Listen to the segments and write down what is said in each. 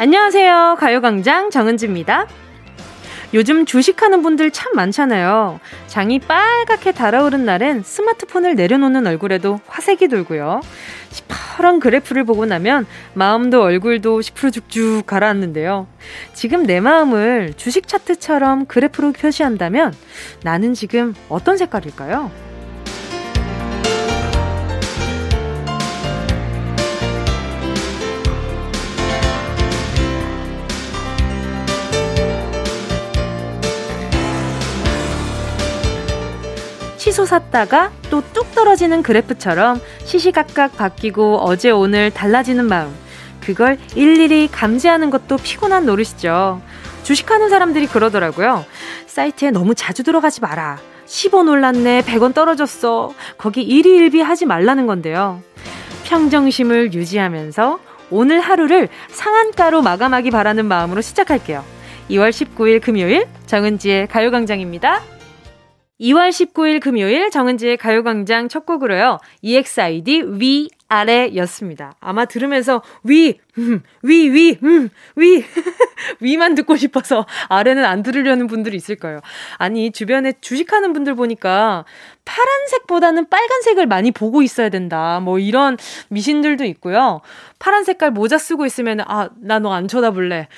안녕하세요. 가요광장 정은지입니다. 요즘 주식하는 분들 참 많잖아요. 장이 빨갛게 달아오른 날엔 스마트폰을 내려놓는 얼굴에도 화색이 돌고요. 시퍼런 그래프를 보고 나면 마음도 얼굴도 시푸르죽죽 가라앉는데요. 지금 내 마음을 주식 차트처럼 그래프로 표시한다면 나는 지금 어떤 색깔일까요? 치솟았다가 또 뚝 떨어지는 그래프처럼 시시각각 바뀌고 어제 오늘 달라지는 마음. 그걸 일일이 감지하는 것도 피곤한 노릇이죠. 주식하는 사람들이 그러더라고요. 사이트에 너무 자주 들어가지 마라. 10원 올랐네, 100원 떨어졌어. 거기 일희일비 하지 말라는 건데요. 평정심을 유지하면서 오늘 하루를 상한가로 마감하기 바라는 마음으로 시작할게요. 2월 19일 금요일 정은지의 가요광장입니다. 2월 19일 금요일 정은지의 가요광장 첫 곡으로요. EXID 위 아래였습니다. 아마 들으면서 위, 음, 위, 위, 음, 위, 위만 듣고 싶어서 아래는 안 들으려는 분들이 있을 거예요. 아니, 주변에 주식하는 분들 보니까 파란색보다는 빨간색을 많이 보고 있어야 된다. 뭐 이런 미신들도 있고요. 파란 색깔 모자 쓰고 있으면 아, 나 너 안 쳐다볼래.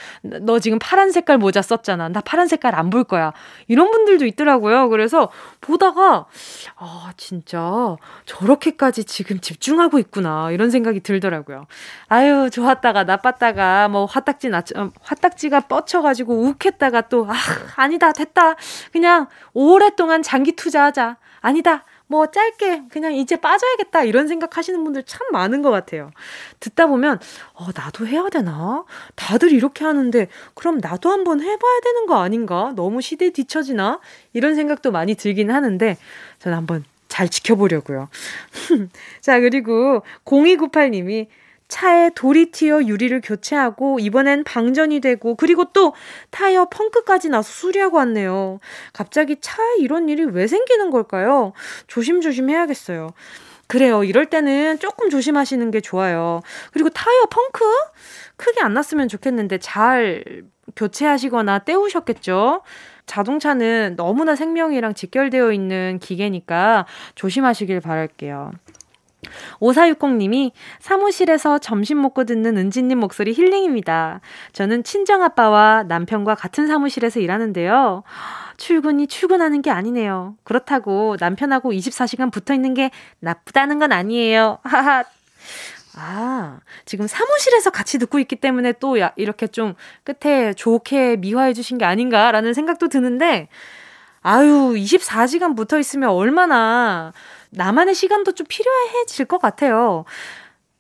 너 지금 파란 색깔 모자 썼잖아. 나 파란 색깔 안 볼 거야. 이런 분들도 있더라고요. 그래서 보다가 아, 진짜 저렇게까지 지금 집중하고 있구나. 이런 생각이 들더라고요. 아유, 좋았다가 나빴다가 뭐 화딱지 나 어, 화딱지가 뻗쳐 가지고 욱했다가 또 아, 아니다. 됐다. 그냥 오랫동안 장기 투자하자. 아니다. 뭐 짧게 그냥 이제 빠져야겠다 이런 생각하시는 분들 참 많은 것 같아요. 듣다 보면 어 나도 해야 되나? 다들 이렇게 하는데 그럼 나도 한번 해봐야 되는 거 아닌가? 너무 시대에 뒤처지나? 이런 생각도 많이 들긴 하는데 저는 한번 잘 지켜보려고요. 자 그리고 0298님이 차에 돌이 튀어 유리를 교체하고 이번엔 방전이 되고 그리고 또 타이어 펑크까지 나서 수리하고 왔네요. 갑자기 차에 이런 일이 왜 생기는 걸까요? 조심조심 해야겠어요. 그래요. 이럴 때는 조금 조심하시는 게 좋아요. 그리고 타이어 펑크? 크게 안 났으면 좋겠는데 잘 교체하시거나 떼우셨겠죠? 자동차는 너무나 생명이랑 직결되어 있는 기계니까 조심하시길 바랄게요. 5460님이 사무실에서 점심 먹고 듣는 은지님 목소리 힐링입니다. 저는 친정아빠와 남편과 같은 사무실에서 일하는데요. 출근이 출근하는 게 아니네요. 그렇다고 남편하고 24시간 붙어 있는 게 나쁘다는 건 아니에요. 하하. 아, 지금 사무실에서 같이 듣고 있기 때문에 또 야, 이렇게 좀 끝에 좋게 미화해 주신 게 아닌가라는 생각도 드는데, 아유, 24시간 붙어 있으면 얼마나 나만의 시간도 좀 필요해질 것 같아요.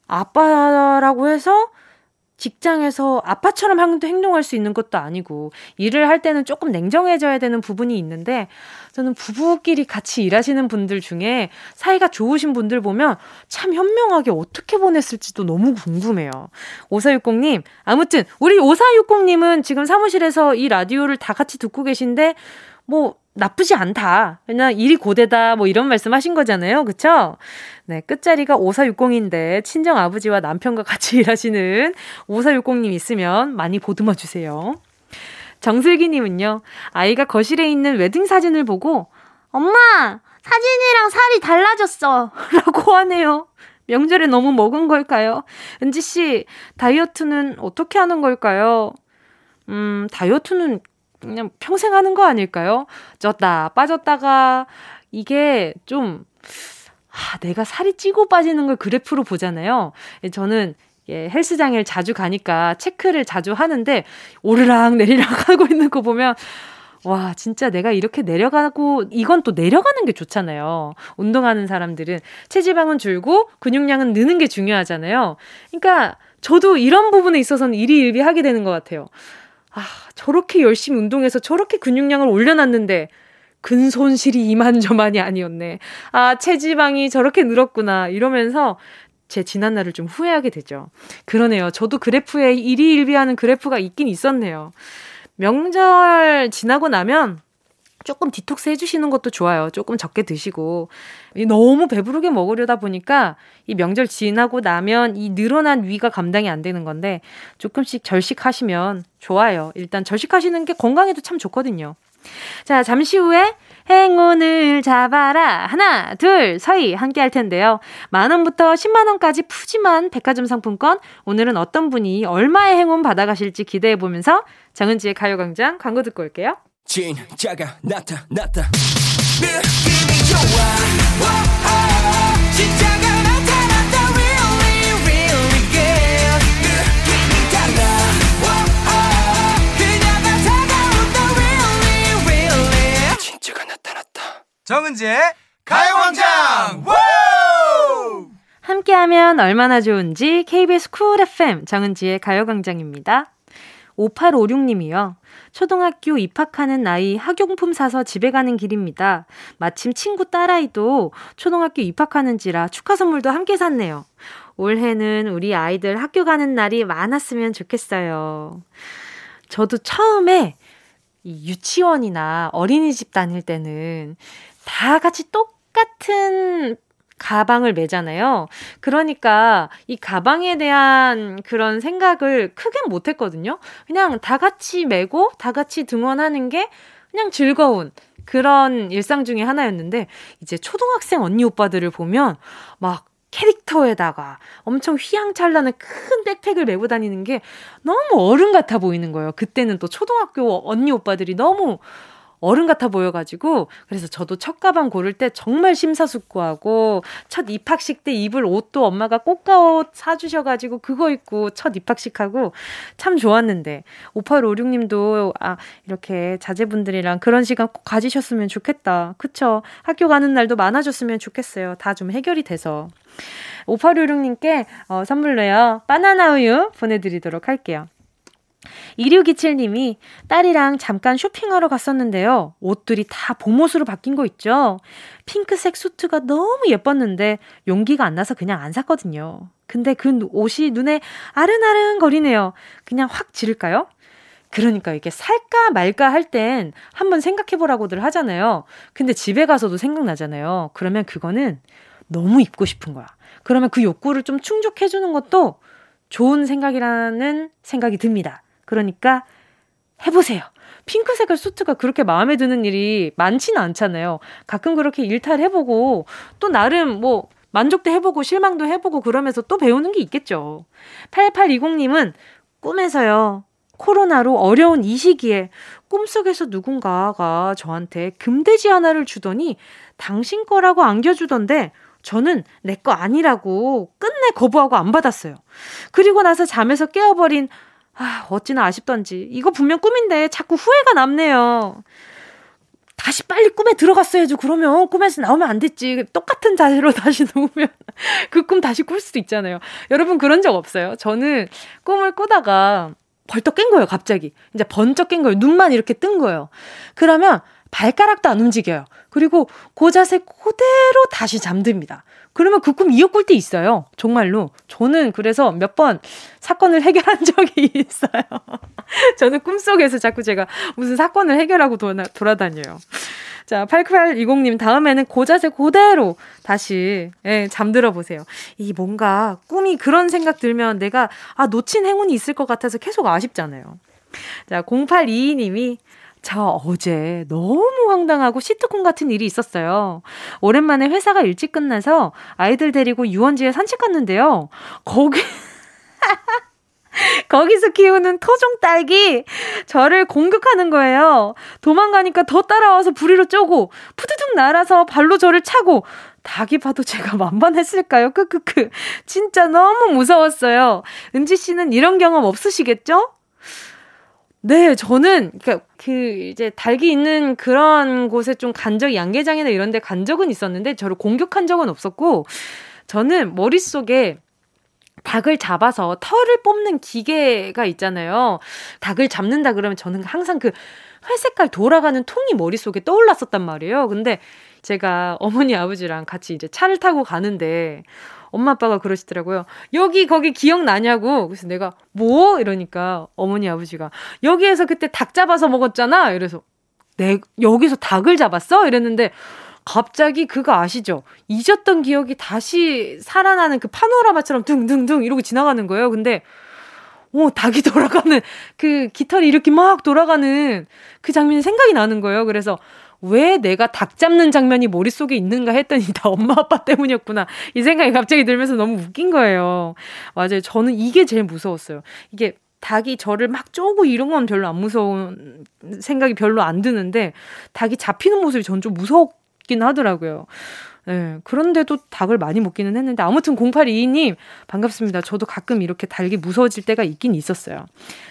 아빠라고 해서 직장에서 아빠처럼 행동할 수 있는 것도 아니고 일을 할 때는 조금 냉정해져야 되는 부분이 있는데 저는 부부끼리 같이 일하시는 분들 중에 사이가 좋으신 분들 보면 참 현명하게 어떻게 보냈을지도 너무 궁금해요. 5460님, 아무튼 우리 5460님은 지금 사무실에서 이 라디오를 다 같이 듣고 계신데 뭐 나쁘지 않다. 그냥 일이 고되다. 뭐 이런 말씀 하신 거잖아요. 그쵸? 네. 끝자리가 5460인데, 친정 아버지와 남편과 같이 일하시는 5460님 있으면 많이 보듬어 주세요. 정슬기님은요, 아이가 거실에 있는 웨딩 사진을 보고, 엄마! 사진이랑 살이 달라졌어! 라고 하네요. 명절에 너무 먹은 걸까요? 은지씨, 다이어트는 어떻게 하는 걸까요? 음, 다이어트는 그냥 평생 하는 거 아닐까요? 쪘다, 빠졌다가, 이게 좀, 아, 내가 살이 찌고 빠지는 걸 그래프로 보잖아요. 저는 예, 헬스장에 자주 가니까 체크를 자주 하는데, 오르락 내리락 하고 있는 거 보면, 와, 진짜 내가 이렇게 내려가고, 이건 또 내려가는 게 좋잖아요. 운동하는 사람들은 체지방은 줄고 근육량은 느는 게 중요하잖아요. 그러니까 저도 이런 부분에 있어서는 일희일비 하게 되는 것 같아요. 아, 저렇게 열심히 운동해서 저렇게 근육량을 올려놨는데, 근손실이 이만저만이 아니었네. 아, 체지방이 저렇게 늘었구나. 이러면서 제 지난 날을 좀 후회하게 되죠. 그러네요. 저도 그래프에 일희일비하는 그래프가 있긴 있었네요. 명절 지나고 나면 조금 디톡스 해주시는 것도 좋아요. 조금 적게 드시고. 너무 배부르게 먹으려다 보니까 이 명절 지나고 나면 이 늘어난 위가 감당이 안 되는 건데 조금씩 절식하시면 좋아요. 일단 절식하시는 게 건강에도 참 좋거든요. 자, 잠시 후에 행운을 잡아라. 하나, 둘, 서희 함께 할 텐데요. 만 원부터 10만 원까지 푸짐한 백화점 상품권. 오늘은 어떤 분이 얼마의 행운 받아가실지 기대해 보면서 정은지의 가요광장 광고 듣고 올게요. 진짜가 나타났다. 느낌이 좋아. 정은지의 가요광장. 함께하면 얼마나 좋은지 KBS 쿨 FM 정은지의 가요광장입니다. 5856님이요. 초등학교 입학하는 나이 학용품 사서 집에 가는 길입니다. 마침 친구 딸아이도 초등학교 입학하는지라 축하 선물도 함께 샀네요. 올해는 우리 아이들 학교 가는 날이 많았으면 좋겠어요. 저도 처음에 이 유치원이나 어린이집 다닐 때는 다 같이 똑같은 가방을 매잖아요. 그러니까 이 가방에 대한 그런 생각을 크게 못 했거든요. 그냥 다 같이 메고 다 같이 등원하는 게 그냥 즐거운 그런 일상 중에 하나였는데 이제 초등학생 언니 오빠들을 보면 막 캐릭터에다가 엄청 휘황찬란한 큰 백팩을 메고 다니는 게 너무 어른 같아 보이는 거예요. 그때는 또 초등학교 언니 오빠들이 너무 어른 같아 보여가지고 그래서 저도 첫 가방 고를 때 정말 심사숙고하고 첫 입학식 때 입을 옷도 엄마가 꽃가옷 사주셔가지고 그거 입고 첫 입학식하고 참 좋았는데 5856님도 아 이렇게 자제분들이랑 그런 시간 꼭 가지셨으면 좋겠다. 그쵸? 학교 가는 날도 많아졌으면 좋겠어요. 다 좀 해결이 돼서. 5856님께 어, 선물로요. 바나나 우유 보내드리도록 할게요 2627님이 딸이랑 잠깐 쇼핑하러 갔었는데요. 옷들이 다 봄옷으로 바뀐 거 있죠? 핑크색 수트가 너무 예뻤는데 용기가 안 나서 그냥 안 샀거든요. 근데 그 옷이 눈에 아른아른 거리네요. 그냥 확 지를까요? 그러니까 이게 살까 말까 할 땐 한번 생각해 보라고들 하잖아요. 근데 집에 가서도 생각나잖아요. 그러면 그거는 너무 입고 싶은 거야. 그러면 그 욕구를 좀 충족해 주는 것도 좋은 생각이라는 생각이 듭니다. 그러니까 해보세요. 핑크색깔 수트가 그렇게 마음에 드는 일이 많지는 않잖아요. 가끔 그렇게 일탈해보고 또 나름 뭐 만족도 해보고 실망도 해보고 그러면서 또 배우는 게 있겠죠. 8820님은 꿈에서요. 코로나로 어려운 이 시기에 꿈속에서 누군가가 저한테 금돼지 하나를 주더니 당신 거라고 안겨주던데 저는 내 거 아니라고 끝내 거부하고 안 받았어요. 그리고 나서 잠에서 깨어버린 아, 어찌나 아쉽던지. 이거 분명 꿈인데 자꾸 후회가 남네요. 다시 빨리 꿈에 들어갔어야죠. 그러면 꿈에서 나오면 안 됐지. 똑같은 자세로 다시 누우면 그 꿈 다시 꿀 수도 있잖아요. 여러분 그런 적 없어요? 저는 꿈을 꾸다가 벌떡 깬 거예요, 갑자기. 이제 번쩍 깬 거예요. 눈만 이렇게 뜬 거예요. 그러면 발가락도 안 움직여요. 그리고 그 자세 그대로 다시 잠듭니다. 그러면 그 꿈 이어꿀 때 있어요. 정말로. 저는 그래서 몇 번 사건을 해결한 적이 있어요. 저는 꿈속에서 자꾸 제가 무슨 사건을 해결하고 돌아, 돌아다녀요. 자, 8820님, 다음에는 고자세 그대로 다시, 예, 잠들어 보세요. 이 뭔가 꿈이 그런 생각 들면 내가, 아, 놓친 행운이 있을 것 같아서 계속 아쉽잖아요. 자, 0822님이 저 어제 너무 황당하고 시트콤 같은 일이 있었어요. 오랜만에 회사가 일찍 끝나서 아이들 데리고 유원지에 산책 갔는데요. 거기, 거기서 키우는 토종 딸기 저를 공격하는 거예요. 도망가니까 더 따라와서 부리로 쪼고 푸드득 날아서 발로 저를 차고 닭이 봐도 제가 만만했을까요? 크크크. 진짜 너무 무서웠어요. 은지 씨는 이런 경험 없으시겠죠? 네, 저는 그러니까 그 이제 닭이 있는 그런 곳에 좀 간 적이 양계장이나 이런 데 간 적은 있었는데 저를 공격한 적은 없었고 저는 머릿속에 닭을 잡아서 털을 뽑는 기계가 있잖아요. 닭을 잡는다 그러면 저는 항상 그 회색깔 돌아가는 통이 머릿속에 떠올랐었단 말이에요. 근데 제가 어머니 아버지랑 같이 이제 차를 타고 가는데 엄마 아빠가 그러시더라고요. 여기 거기 기억나냐고. 그래서 내가 뭐 이러니까 어머니 아버지가 여기에서 그때 닭 잡아서 먹었잖아. 이래서 내, 여기서 닭을 잡았어? 이랬는데, 갑자기 그거 아시죠? 잊었던 기억이 다시 살아나는 그 파노라마처럼 둥둥둥 이러고 지나가는 거예요. 근데, 오, 닭이 돌아가는, 그 깃털이 이렇게 막 돌아가는 그 장면이 생각이 나는 거예요. 그래서, 왜 내가 닭 잡는 장면이 머릿속에 있는가 했더니 다 엄마 아빠 때문이었구나. 이 생각이 갑자기 들면서 너무 웃긴 거예요. 맞아요. 저는 이게 제일 무서웠어요. 이게 닭이 저를 막 쪼고 이런 건 별로 안 무서운 생각이 별로 안 드는데 닭이 잡히는 모습이 전 좀 무섭긴 하더라고요. 네, 그런데도 닭을 많이 먹기는 했는데 아무튼 0822님 반갑습니다. 저도 가끔 이렇게 닭이 무서워질 때가 있긴 있었어요.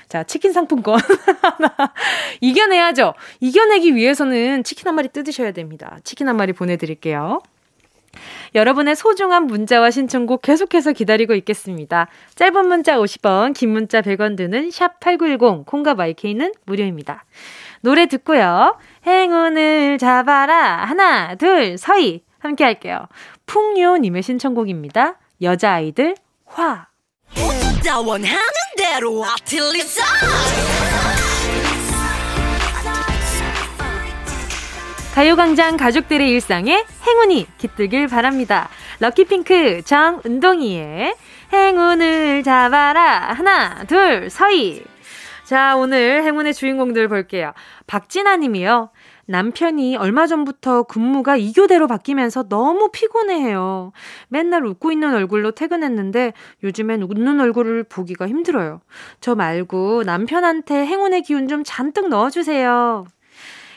자, 치킨 상품권 이겨내야죠. 이겨내기 위해서는 치킨 한 마리 뜯으셔야 됩니다. 치킨 한 마리 보내드릴게요. 여러분의 소중한 문자와 신청곡 계속해서 기다리고 있겠습니다. 짧은 문자 50원, 긴 문자 100원 드는 샵8910, 콩과 마이케이는 무료입니다. 노래 듣고요. 행운을 잡아라. 하나, 둘, 서희. 함께 할게요. 풍요님의 신청곡입니다. 여자아이들 화. 가요광장 가족들의 일상에 행운이 깃들길 바랍니다. 럭키핑크 정은동이의 행운을 잡아라. 하나, 둘, 서희. 자, 오늘 행운의 주인공들 볼게요. 박진아 님이요. 남편이 얼마 전부터 근무가 2교대로 바뀌면서 너무 피곤해해요. 맨날 웃고 있는 얼굴로 퇴근했는데 요즘엔 웃는 얼굴을 보기가 힘들어요. 저 말고 남편한테 행운의 기운 좀 잔뜩 넣어주세요.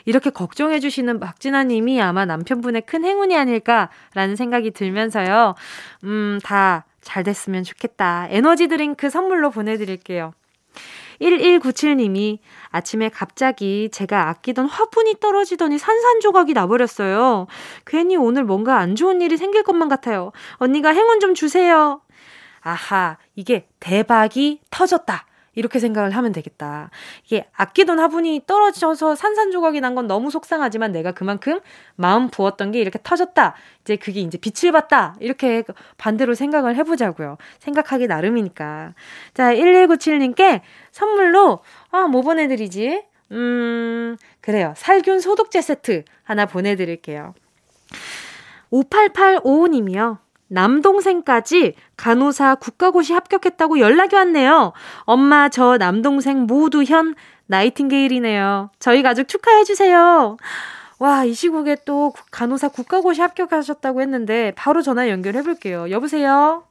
이렇게 걱정해주시는 박진아 님이 아마 남편분의 큰 행운이 아닐까라는 생각이 들면서요. 음, 다 잘 됐으면 좋겠다. 에너지 드링크 선물로 보내드릴게요. 1197님이 아침에 갑자기 제가 아끼던 화분이 떨어지더니 산산조각이 나버렸어요. 괜히 오늘 뭔가 안 좋은 일이 생길 것만 같아요. 언니가 행운 좀 주세요. 아하, 이게 대박이 터졌다. 이렇게 생각을 하면 되겠다. 이게 아끼던 화분이 떨어져서 산산조각이 난 건 너무 속상하지만 내가 그만큼 마음 부었던 게 이렇게 터졌다. 이제 그게 이제 빛을 봤다. 이렇게 반대로 생각을 해보자고요. 생각하기 나름이니까. 자, 1197님께 선물로, 아, 뭐 보내드리지? 음, 그래요. 살균 소독제 세트 하나 보내드릴게요. 58855님이요. 남동생까지 간호사 국가고시 합격했다고 연락이 왔네요. 엄마, 저 남동생 모두 현 나이팅게일이네요. 저희 가족 축하해주세요. 와, 이 시국에 또 간호사 국가고시 합격하셨다고 했는데 바로 전화 연결해볼게요. 여보세요?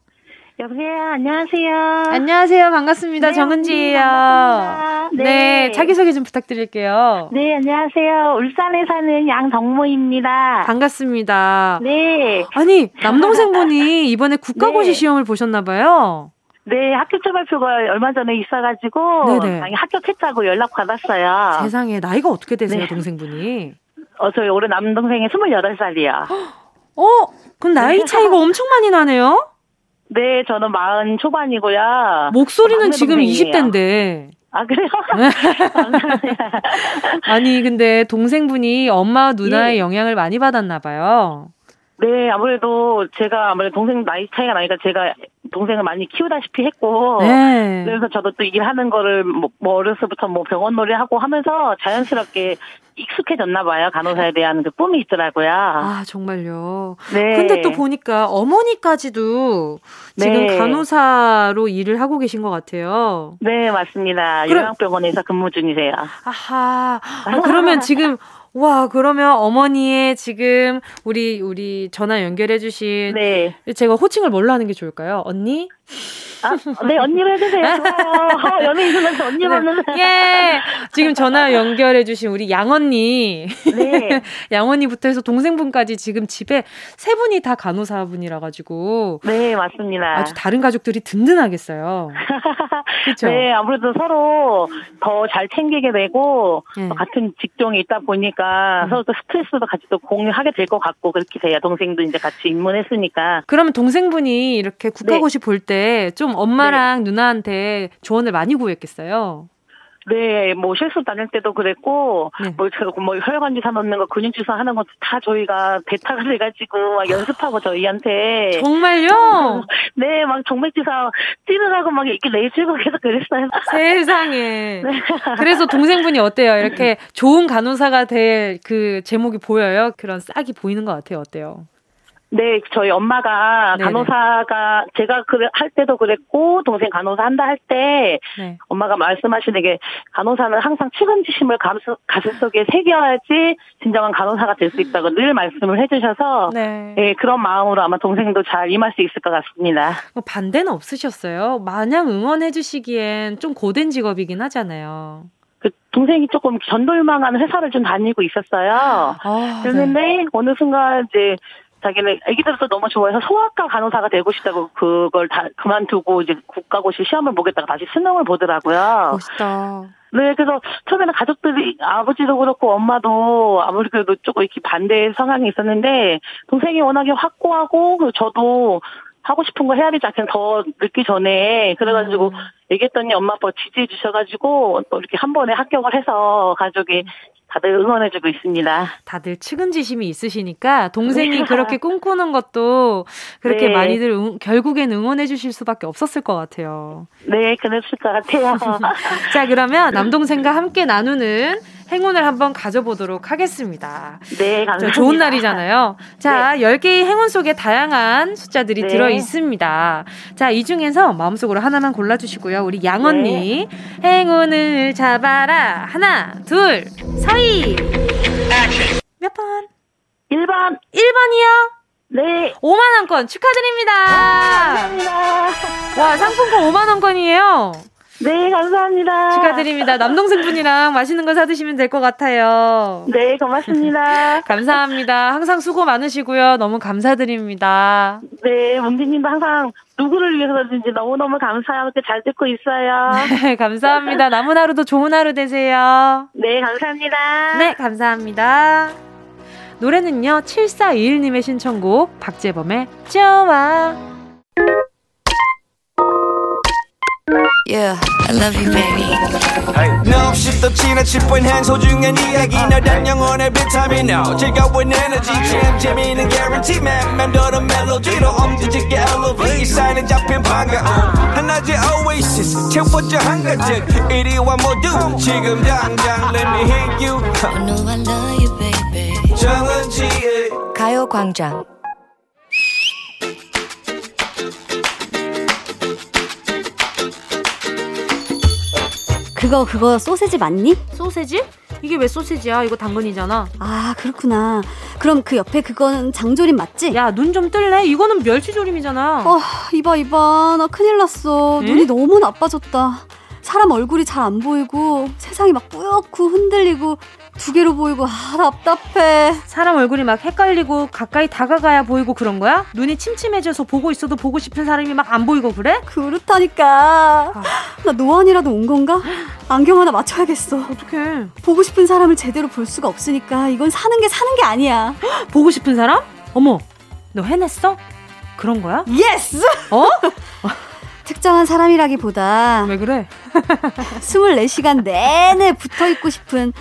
여보세요. 안녕하세요. 안녕하세요. 반갑습니다. 네, 정은지예요. 네. 네. 자기소개 좀 부탁드릴게요. 네, 안녕하세요. 울산에 사는 양덕모입니다. 반갑습니다. 네. 아니, 남동생분이 이번에 국가고시 네. 시험을 보셨나 봐요. 네, 합격 자 발표가 얼마 전에 있어가지고 네네. 합격했다고 연락 받았어요. 세상에 나이가 어떻게 되세요, 네. 동생분이? 어, 저희 올해 남동생이 28살이요. 어, 그럼 나이 차이가 엄청 많이 나네요? 네, 저는 마흔 초반이고요. 목소리는 지금 동생이에요. 20대인데. 아, 그래요? 아니, 근데 동생분이 엄마, 누나의 예. 영향을 많이 받았나 봐요. 네, 아무래도 제가 아무래도 동생 나이 차이가 나니까 제가 동생을 많이 키우다시피 했고 네. 그래서 저도 또 일하는 거를 뭐, 뭐 어려서부터 뭐 병원 놀이 하고 하면서 자연스럽게 익숙해졌나 봐요. 간호사에 대한 그 꿈이 있더라고요. 아, 정말요. 네. 근데 또 보니까 어머니까지도 지금 네. 간호사로 일을 하고 계신 것 같아요. 네, 맞습니다. 그럼... 요양병원에서 근무 중이세요. 아하. 아, 그러면 지금 와, 그러면 어머니의 지금 우리 우리 전화 연결해 주신 네. 제가 호칭을 뭘로 하는 게 좋을까요? 언니? 아, 네, 언니로 해주세요. 어, 연예인 분한테 언니 받는. 예. 지금 전화 연결해주신 우리 양언니. 네. 양언니부터 해서 동생분까지 지금 집에 세 분이 다 간호사분이라 가지고. 네, 맞습니다. 아주 다른 가족들이 든든하겠어요. 그렇죠. 네, 아무래도 서로 더 잘 챙기게 되고 네. 같은 직종에 있다 보니까 음. 서로 또 스트레스도 같이 또 공유하게 될 것 같고 그렇게 돼요. 동생도 이제 같이 입문했으니까. 그러면 동생분이 이렇게 국가고시 네. 볼때 좀 엄마랑 네. 누나한테 조언을 많이 구했겠어요. 네, 뭐 실습 다닐 때도 그랬고, 네. 뭐, 뭐 혈관 주사 넣는 거, 근육 주사 하는 것도 다 저희가 대타를 해가지고 막 연습하고 저희한테. 정말요? 네, 막 정맥 주사 찌르라고 막 이렇게 내주고 계속 그랬어요. 세상에. 네. 그래서 동생분이 어때요? 이렇게 좋은 간호사가 될 그 제목이 보여요? 그런 싹이 보이는 것 같아요. 어때요? 네, 저희 엄마가 네네. 간호사가 제가 그래 할 때도 그랬고 동생 간호사 한다 할때 네. 엄마가 말씀하시는 게 간호사는 항상 측은지심을 가슴, 가슴 속에 새겨야지 진정한 간호사가 될 수 있다고 늘 말씀을 해주셔서 네. 네. 그런 마음으로 아마 동생도 잘 임할 수 있을 것 같습니다. 뭐 반대는 없으셨어요? 마냥 응원해주시기엔 좀 고된 직업이긴 하잖아요. 그 동생이 조금 전돌망한 회사를 좀 다니고 있었어요. 아, 그랬는데 네. 어느 순간 이제 자기는 아기들도 너무 좋아해서 소아과 간호사가 되고 싶다고 그걸 다 그만두고 이제 국가고시 시험을 보겠다가 다시 수능을 보더라고요. 멋있다. 네, 그래서 처음에는 가족들이 아버지도 그렇고 엄마도 아무리 그래도 조금 이렇게 반대 성향이 있었는데 동생이 워낙에 확고하고 저도 하고 싶은 거 해야 되지 않겠 더 늦기 전에 그래가지고 음. 얘기했더니 엄마 아빠 지지해 주셔가지고 또 이렇게 한 번에 합격을 해서 가족이 다들 응원해주고 있습니다. 다들 측은지심이 있으시니까 동생이 네. 그렇게 꿈꾸는 것도 그렇게 네. 많이들 응, 결국엔 응원해주실 수밖에 없었을 것 같아요. 네, 그랬을 것 같아요. 자, 그러면 남동생과 함께 나누는 행운을 한번 가져보도록 하겠습니다. 네, 감사합니다. 좋은 날이잖아요. 자, 네. 10개의 행운 속에 다양한 숫자들이 네. 들어 있습니다. 자, 이 중에서 마음속으로 하나만 골라주시고요. 우리 양언니. 네. 행운을 잡아라. 하나, 둘, 서희. 몇 번? 1번. 1번이요? 네. 5만 원권 축하드립니다. 아, 감사합니다. 와, 상품권 5만 원권이에요. 네, 감사합니다. 축하드립니다. 남동생분이랑 맛있는 거 사드시면 될 것 같아요. 네, 고맙습니다. 감사합니다. 항상 수고 많으시고요. 너무 감사드립니다. 네, 문디님도 항상 누구를 위해서든지 너무너무 감사하게 잘 듣고 있어요. 네, 감사합니다. 남은 하루도 좋은 하루 되세요. 네, 감사합니다. 네, 감사합니다. 노래는요, 7421님의 신청곡, 박재범의 좋아. Yeah, I love you, baby. 너 없이 또 지나칠 뻔한 소중한 이야기. 너란 영혼의 비타민 O 즐거운 에너지. 참 재미있는 guarantee. man 맘대로 멜로디로 엄지짓게 elevate. 사인은 잡힌 반가움 하나의 oasis. 채워져 한가득 이리와 모두 지금 당장 let me hit you. I know I love you, baby. 정은지의 가요광장 그거 그거 소세지 맞니? 소세지? 이게 왜 소세지야? 이거 당근이잖아. 아 그렇구나. 그럼 그 옆에 그거는 장조림 맞지? 야 눈 좀 뜰래? 이거는 멸치조림이잖아. 어 이봐 이봐 나 큰일 났어. 응? 눈이 너무 나빠졌다. 사람 얼굴이 잘 안 보이고 세상이 막 뿌옇고 흔들리고 두 개로 보이고 아 답답해. 사람 얼굴이 막 헷갈리고 가까이 다가가야 보이고 그런 거야? 눈이 침침해져서 보고 있어도 보고 싶은 사람이 막 안 보이고 그래? 그렇다니까. 아. 나 노안이라도 온 건가? 안경 하나 맞춰야겠어. 어떡해. 보고 싶은 사람을 제대로 볼 수가 없으니까 이건 사는 게 사는 게 아니야. 보고 싶은 사람? 어머, 너 해냈어? 그런 거야? 예스! 어? 특정한 사람이라기보다 왜 그래? 24시간 내내 붙어 있고 싶은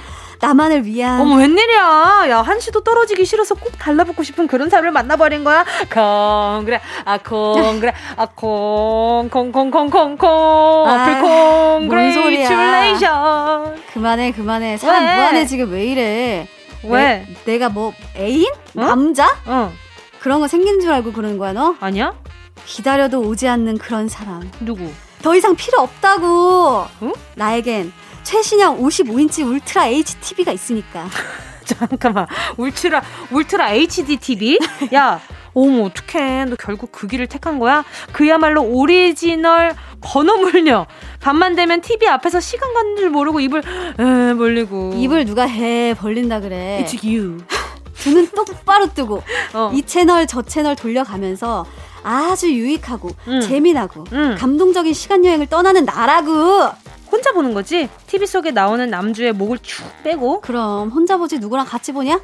나만을 위한 어머 웬일이야 야 한시도 떨어지기 싫어서 꼭 달라붙고 싶은 그런 사람을 만나버린 거야 콩 그래 아 콩 그래 아 콩 콩 콩 콩 콩 콩 어플 콩 그레이츄레이션 그만해 그만해 사람 왜? 무안해 지금 왜 이래 왜? 내, 내가 뭐 애인? 어? 남자? 어 그런 거 생긴 줄 알고 그러는 거야 너? 아니야 기다려도 오지 않는 그런 사람 누구? 더 이상 필요 없다고 응? 나에겐 최신형 55인치 울트라 HD TV가 있으니까. 잠깐만. 울트라 울트라 HD TV? 야, 어머 어떡해. 너 결국 그 길을 택한 거야? 그야말로 오리지널 건어물녀. 밤만 되면 TV 앞에서 시간 가는 줄 모르고 입을 에, 벌리고. 입을 누가 해 벌린다 그래. It's you. 눈은 똑바로 뜨고 어. 이 채널 저 채널 돌려가면서 아주 유익하고 음. 재미나고 음. 감동적인 시간 여행을 떠나는 나라고. 혼자 보는 거지? TV 속에 나오는 남주의 목을 쭉 빼고. 그럼 혼자 보지 누구랑 같이 보냐?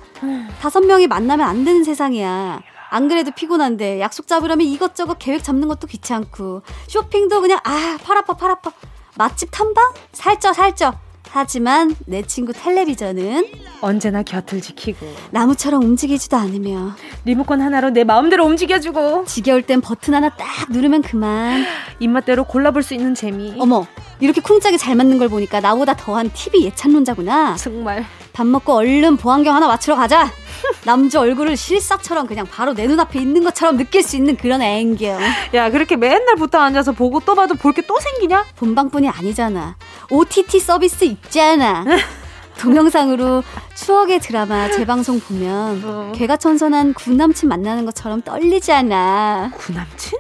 다섯 명이 만나면 안 되는 세상이야. 안 그래도 피곤한데 약속 잡으려면 이것저것 계획 잡는 것도 귀찮고. 쇼핑도 그냥 아 팔 아파 팔 아파. 맛집 탐방? 살쪄 살쪄. 하지만 내 친구 텔레비전은 언제나 곁을 지키고. 나무처럼 움직이지도 않으며. 리모컨 하나로 내 마음대로 움직여주고. 지겨울 땐 버튼 하나 딱 누르면 그만. 입맛대로 골라볼 수 있는 재미. 어머 이렇게 쿵짝이 잘 맞는 걸 보니까 나보다 더한 TV 예찬론자구나 정말 밥 먹고 얼른 보안경 하나 맞추러 가자 남자 얼굴을 실사처럼 그냥 바로 내 눈앞에 있는 것처럼 느낄 수 있는 그런 앵경. 야, 그렇게 맨날 붙어 앉아서 보고 또 봐도 볼 게 또 생기냐? 본방뿐이 아니잖아. OTT 서비스 있잖아. 동영상으로 추억의 드라마 재방송 보면 어. 개가천선한 군남친 만나는 것처럼 떨리잖아. 군남친?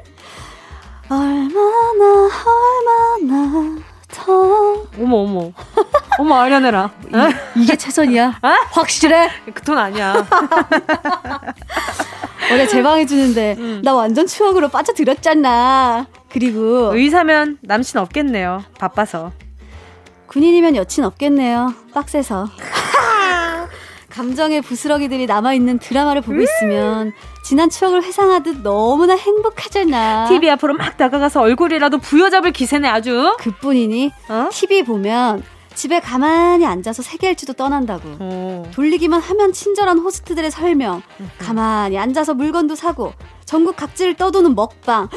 얼마나 얼마나 더 어머 어머. 어머 아련해라. 이, 게 최선이야? 어? 확실해? 그톤 아니야. 어제 제 방에 주는데 음. 나 완전 추억으로 빠져들었잖아. 그리고 의사면 남친 없겠네요. 바빠서. 군인이면 여친 없겠네요. 빡세서 감정의 부스러기들이 남아있는 드라마를 보고 있으면 지난 추억을 회상하듯 너무나 행복하잖아. TV 앞으로 막 다가가서 얼굴이라도 부여잡을 기세네 아주. 그뿐이니 어? TV 보면 집에 가만히 앉아서 세계 일주도 떠난다고. 오. 어. 돌리기만 하면 친절한 호스트들의 설명. 가만히 앉아서 물건도 사고 전국 각지를 떠도는 먹방.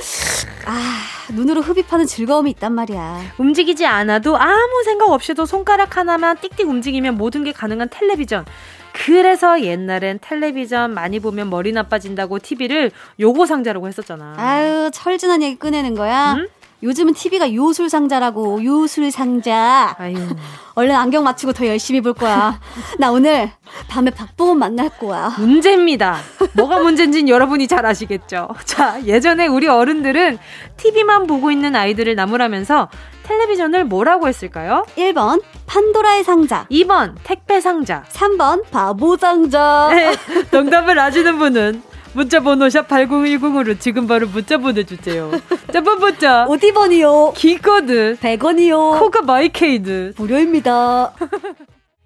아, 눈으로 흡입하는 즐거움이 있단 말이야. 움직이지 않아도 아무 생각 없이도 손가락 하나만 띡띡 움직이면 모든 게 가능한 텔레비전. 그래서 옛날엔 텔레비전 많이 보면 머리 나빠진다고 TV를 요고 상자라고 했었잖아. 아유, 철진한 얘기 꺼내는 거야? 응? 요즘은 TV가 요술 상자라고 요술 상자. 아유. 얼른 안경 맞추고 더 열심히 볼 거야. 나 오늘 밤에 박보검 만날 거야. 문제입니다. 뭐가 문제인지는 여러분이 잘 아시겠죠. 자, 예전에 우리 어른들은 TV만 보고 있는 아이들을 나무라면서 텔레비전을 뭐라고 했을까요? 1번 판도라의 상자 2번 택배 상자 3번 바보 상자 네, 정답을 아시는 분은 문자 번호 샵 8010으로 지금 바로 문자 보내주세요. 첫 문자. 50원이요. 긴 건 100원이요. 코가 마이케이드. 무료입니다.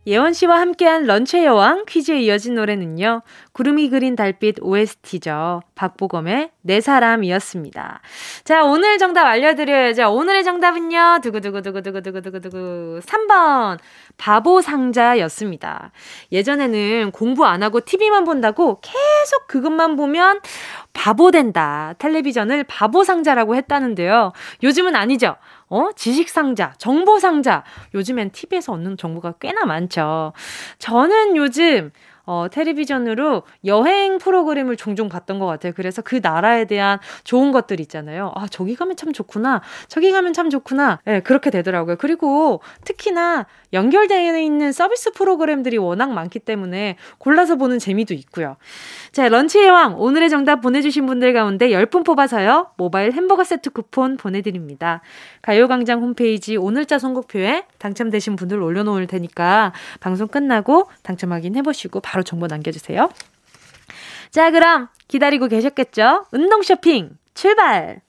예원 씨와 함께한 런치의 여왕 퀴즈에 이어진 노래는요. 구르미 그린 달빛 OST죠. 박보검의 내 사람이었습니다. 자, 오늘 정답 알려드려야죠. 오늘의 정답은요. 두구두구두구두구두구두구두구 3번 바보 상자였습니다. 예전에는 공부 안 하고 TV만 본다고 계속 그것만 보면 바보 된다. 텔레비전을 바보 상자라고 했다는데요. 요즘은 아니죠. 어? 지식상자, 정보상자. 요즘엔 TV에서 얻는 정보가 꽤나 많죠. 저는 요즘 어, 텔레비전으로 여행 프로그램을 종종 봤던 것 같아요. 그래서 그 나라에 대한 좋은 것들 있잖아요. 아, 저기 가면 참 좋구나. 저기 가면 참 좋구나. 예, 네, 그렇게 되더라고요. 그리고 특히나 연결되어 있는 서비스 프로그램들이 워낙 많기 때문에 골라서 보는 재미도 있고요. 자, 런치의 왕. 오늘의 정답 보내주신 분들 가운데 10분 뽑아서요. 모바일 햄버거 세트 쿠폰 보내드립니다. 가요광장 홈페이지 오늘자 선곡표에 당첨되신 분들 올려놓을 테니까 방송 끝나고 당첨 확인해보시고 바로 정보 남겨주세요. 자, 그럼 기다리고 계셨겠죠? 운동 쇼핑 출발!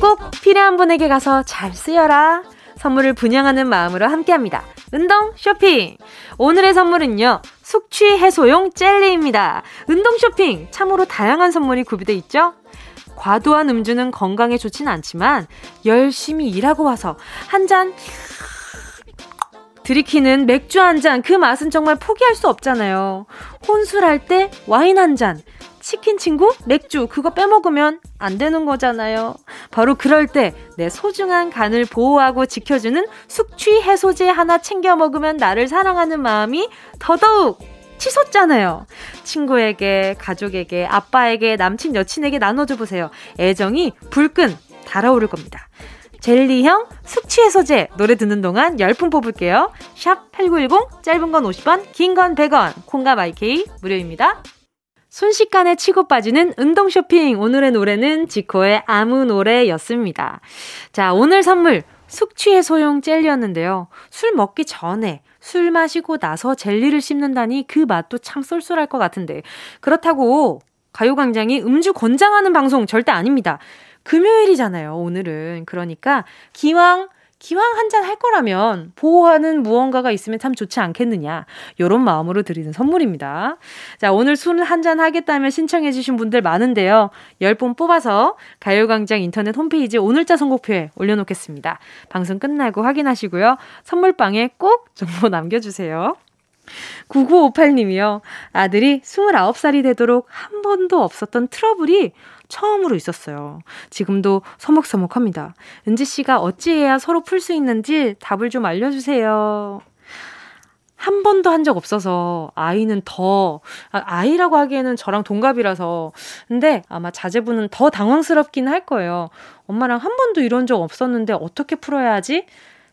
꼭 필요한 분에게 가서 잘 쓰여라. 선물을 분양하는 마음으로 함께합니다. 운동 쇼핑. 오늘의 선물은요. 숙취 해소용 젤리입니다. 운동 쇼핑 참으로 다양한 선물이 구비돼 있죠. 과도한 음주는 건강에 좋진 않지만 열심히 일하고 와서 한 잔 들이키는 맥주 한 잔 그 맛은 정말 포기할 수 없잖아요. 혼술할 때 와인 한 잔, 치킨 친구 맥주 그거 빼먹으면 안 되는 거잖아요. 바로 그럴 때 내 소중한 간을 보호하고 지켜주는 숙취 해소제 하나 챙겨 먹으면 나를 사랑하는 마음이 더더욱 치솟잖아요. 친구에게, 가족에게, 아빠에게, 남친, 여친에게 나눠줘 보세요. 애정이 불끈 달아오를 겁니다. 젤리형 숙취해소제 노래 듣는 동안 열분 뽑을게요. 샵 8910 짧은 건 50원, 긴 건 100원, 콩과 마이케이 무료입니다. 순식간에 치고 빠지는 운동 쇼핑. 오늘의 노래는 지코의 아무 노래였습니다. 자, 오늘 선물 숙취해소용 젤리였는데요. 술 먹기 전에 술 마시고 나서 젤리를 씹는다니 그 맛도 참 쏠쏠할 것 같은데. 그렇다고 가요광장이 음주 권장하는 방송 절대 아닙니다. 금요일이잖아요, 오늘은. 그러니까 기왕 기왕 한 잔 할 거라면 보호하는 무언가가 있으면 참 좋지 않겠느냐. 요런 마음으로 드리는 선물입니다. 자, 오늘 술 한 잔 하겠다면 신청해 주신 분들 많은데요. 10분 뽑아서 가요광장 인터넷 홈페이지 오늘자 선곡표에 올려놓겠습니다. 방송 끝나고 확인하시고요. 선물방에 꼭 정보 남겨주세요. 9958님이요. 아들이 29살이 되도록 한 번도 없었던 트러블이 처음으로 있었어요. 지금도 서먹서먹합니다. 은지 씨가 어찌해야 서로 풀 수 있는지 답을 좀 알려주세요. 한 번도 한 적 없어서 아이는 더 아, 아이라고 하기에는 저랑 동갑이라서 근데 아마 자제분은 더 당황스럽긴 할 거예요. 엄마랑 한 번도 이런 적 없었는데 어떻게 풀어야 하지?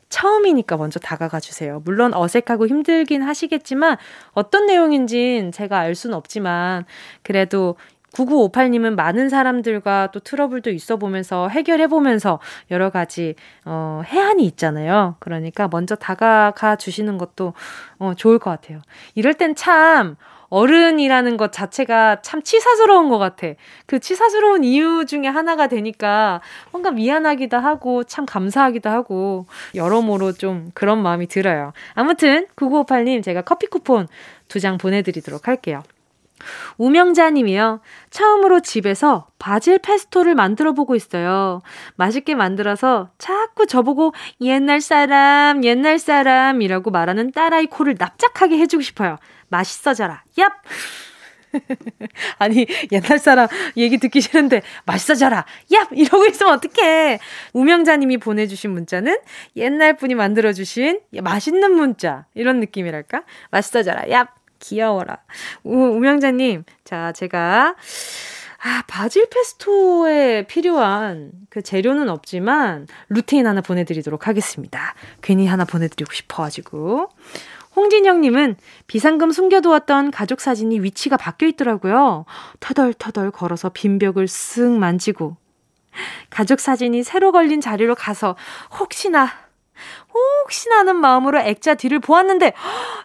처음이니까 먼저 다가가 주세요. 물론 어색하고 힘들긴 하시겠지만 어떤 내용인진 제가 알 수는 없지만 그래도 9958님은 많은 사람들과 또 트러블도 있어 보면서 해결해 보면서 여러 가지 어 해안이 있잖아요. 그러니까 먼저 다가가 주시는 것도 어 좋을 것 같아요. 이럴 땐 참 어른이라는 것 자체가 참 치사스러운 것 같아. 그 치사스러운 이유 중에 하나가 되니까 뭔가 미안하기도 하고 참 감사하기도 하고 여러모로 좀 그런 마음이 들어요. 아무튼 9958님 제가 커피 쿠폰 두 장 보내드리도록 할게요. 우명자 님이요. 처음으로 집에서 바질 페스토를 만들어 보고 있어요. 맛있게 만들어서 자꾸 저보고 옛날 사람, 옛날 사람이라고 말하는 딸아이 코를 납작하게 해주고 싶어요. 맛있어져라. 얍! 아니, 옛날 사람 얘기 듣기 싫은데, 맛있어져라! 얍! 이러고 있으면 어떡해! 우명자님이 보내주신 문자는 옛날 분이 만들어주신 맛있는 문자. 이런 느낌이랄까? 맛있어져라! 얍! 귀여워라. 우, 우명자님, 자, 제가, 아, 바질 페스토에 필요한 그 재료는 없지만, 루테인 하나 보내드리도록 하겠습니다. 괜히 하나 보내드리고 싶어가지고. 홍진영님은 비상금 숨겨두었던 가족 사진이 위치가 바뀌어 있더라고요. 터덜터덜 걸어서 빈 벽을 쓱 만지고, 가족 사진이 새로 걸린 자리로 가서 혹시나 혹시나 하는 마음으로 액자 뒤를 보았는데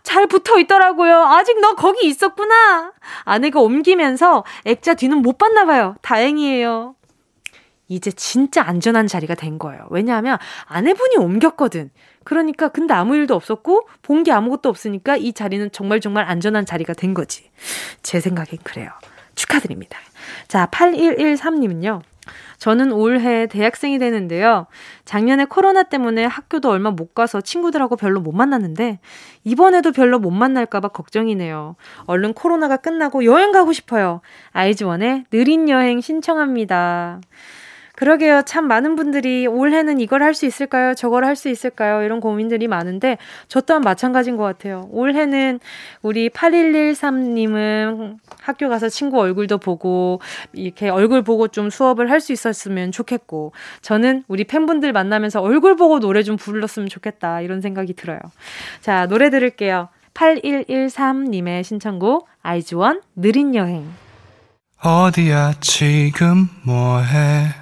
잘 붙어 있더라고요. 아직 너 거기 있었구나. 아내가 옮기면서 액자 뒤는 못 봤나 봐요. 다행이에요. 이제 진짜 안전한 자리가 된 거예요. 왜냐하면 아내분이 옮겼거든. 그러니까 근데 아무 일도 없었고 본 게 아무것도 없으니까 이 자리는 정말 정말 안전한 자리가 된 거지. 제 생각엔 그래요. 축하드립니다. 자, 8113님은요. 저는 올해 대학생이 되는데요. 작년에 코로나 때문에 학교도 얼마 못 가서 친구들하고 별로 못 만났는데 이번에도 별로 못 만날까봐 걱정이네요. 얼른 코로나가 끝나고 여행 가고 싶어요. 아이즈원의 느린 여행 신청합니다. 그러게요. 참 많은 분들이 올해는 이걸 할 수 있을까요? 저걸 할 수 있을까요? 이런 고민들이 많은데 저 또한 마찬가지인 것 같아요. 올해는 우리 8113님은 학교 가서 친구 얼굴도 보고 이렇게 얼굴 보고 좀 수업을 할 수 있었으면 좋겠고 저는 우리 팬분들 만나면서 얼굴 보고 노래 좀 불렀으면 좋겠다 이런 생각이 들어요. 자, 노래 들을게요. 8113님의 신청곡 아이즈원 느린 여행 어디야 지금 뭐해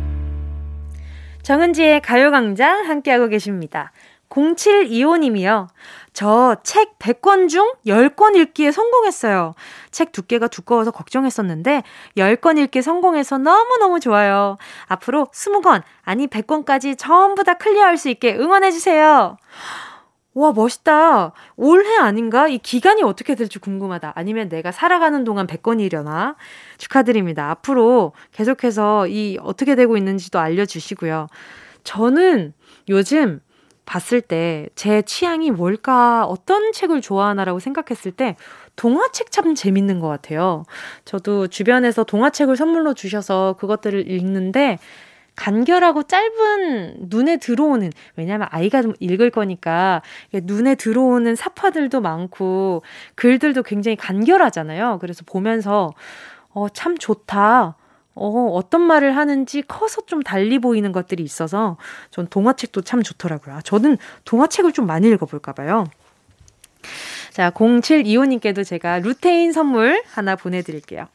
정은지의 가요광장 함께하고 계십니다. 0725님이요. 저 책 100권 중 10권 읽기에 성공했어요. 책 두께가 두꺼워서 걱정했었는데 10권 읽기 성공해서 너무너무 좋아요. 앞으로 20권, 아니 100권까지 전부 다 클리어할 수 있게 응원해주세요. 와, 멋있다. 올해 아닌가? 이 기간이 어떻게 될지 궁금하다. 아니면 내가 살아가는 동안 100건이려나? 축하드립니다. 앞으로 계속해서 이 어떻게 되고 있는지도 알려주시고요. 저는 요즘 봤을 때 제 취향이 뭘까, 어떤 책을 좋아하나라고 생각했을 때 동화책 참 재밌는 것 같아요. 저도 주변에서 동화책을 선물로 주셔서 그것들을 읽는데 간결하고 짧은 눈에 들어오는 왜냐하면 아이가 읽을 거니까 눈에 들어오는 사파들도 많고 글들도 굉장히 간결하잖아요. 그래서 보면서 어, 참 좋다. 어, 어떤 말을 하는지 커서 좀 달리 보이는 것들이 있어서 전 동화책도 참 좋더라고요. 아, 저는 동화책을 좀 많이 읽어볼까 봐요. 자, 0725님께도 제가 루테인 선물 하나 보내드릴게요.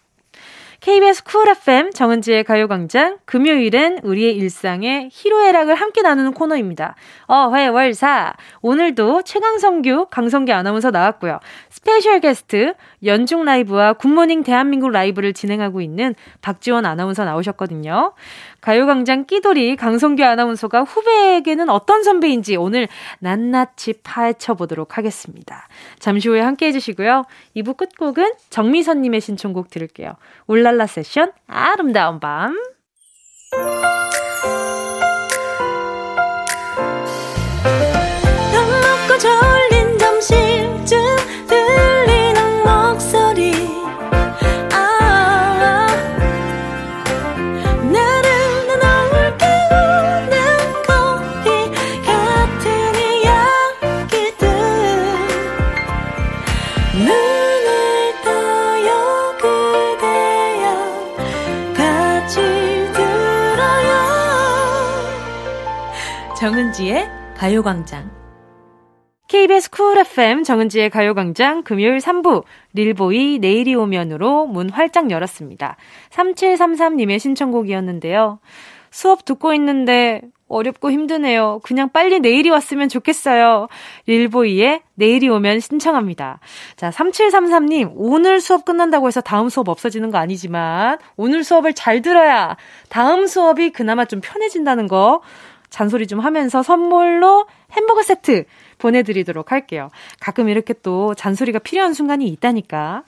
KBS 쿨 FM 정은지의 가요광장 금요일은 우리의 일상에 희로애락을 함께 나누는 코너입니다. 어회월사 오늘도 최강성규 강성규 아나운서 나왔고요. special guest 연중 라이브와 굿모닝 대한민국 라이브를 진행하고 있는 박지원 아나운서 나오셨거든요. 가요광장 끼돌이 강성규 아나운서가 후배에게는 어떤 선배인지 오늘 낱낱이 파헤쳐 보도록 하겠습니다. 잠시 후에 함께 해주시고요. 2부 끝곡은 정미선님의 신청곡 들을게요. 울랄라 세션 아름다운 밤. 정은지의 가요광장. KBS 쿨 FM 정은지의 가요광장 금요일 3부 릴보이 내일이 오면으로 문 활짝 열었습니다. 3733님의 신청곡이었는데요. 수업 듣고 있는데 어렵고 힘드네요. 그냥 빨리 내일이 왔으면 좋겠어요. 릴보이의 내일이 오면 신청합니다. 자, 3733님, 오늘 수업 끝난다고 해서 다음 수업 없어지는 거 아니지만, 오늘 수업을 잘 들어야 다음 수업이 그나마 좀 편해진다는 거 잔소리 좀 하면서 선물로 햄버거 세트 보내드리도록 할게요. 가끔 이렇게 또 잔소리가 필요한 순간이 있다니까.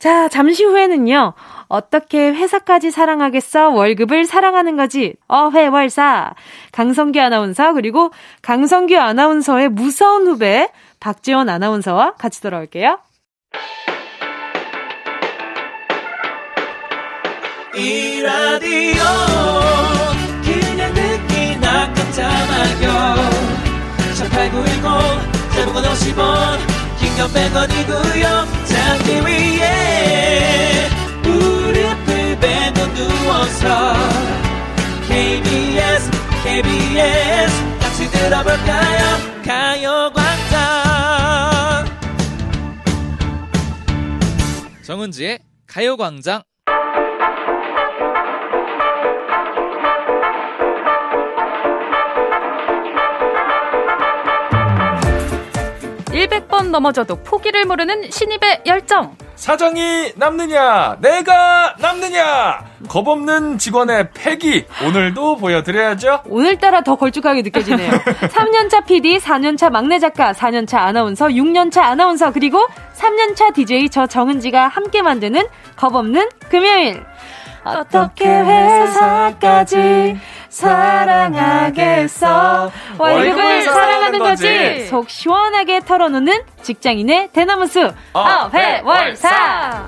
자, 잠시 후에는요, 어떻게 회사까지 사랑하겠어? 월급을 사랑하는 거지. 어회월사. 강성규 아나운서, 그리고 강성규 아나운서의 무서운 후배, 박지원 아나운서와 같이 돌아올게요. 이 라디오 깜짝마요. 18910 대목원 50원 긴건 100원이고요 잠기 위에 무릎을 베고 누워서 KBS KBS 같이 들어볼까요? 가요광장. 정은지의 가요광장 100번 넘어져도 포기를 모르는 신입의 열정. 사장이 남느냐, 내가 남느냐, 겁없는 직원의 패기, 오늘도 보여드려야죠. 오늘따라 더 걸쭉하게 느껴지네요. 3년차 PD, 4년차 막내 작가, 4년차 아나운서, 6년차 아나운서, 그리고 3년차 DJ 저 정은지가 함께 만드는 겁없는 금요일. 어떻게 회사까지 사랑하겠어. 월급을 사랑하는 거지. 속 시원하게 털어놓는 직장인의 대나무숲. 어회월사.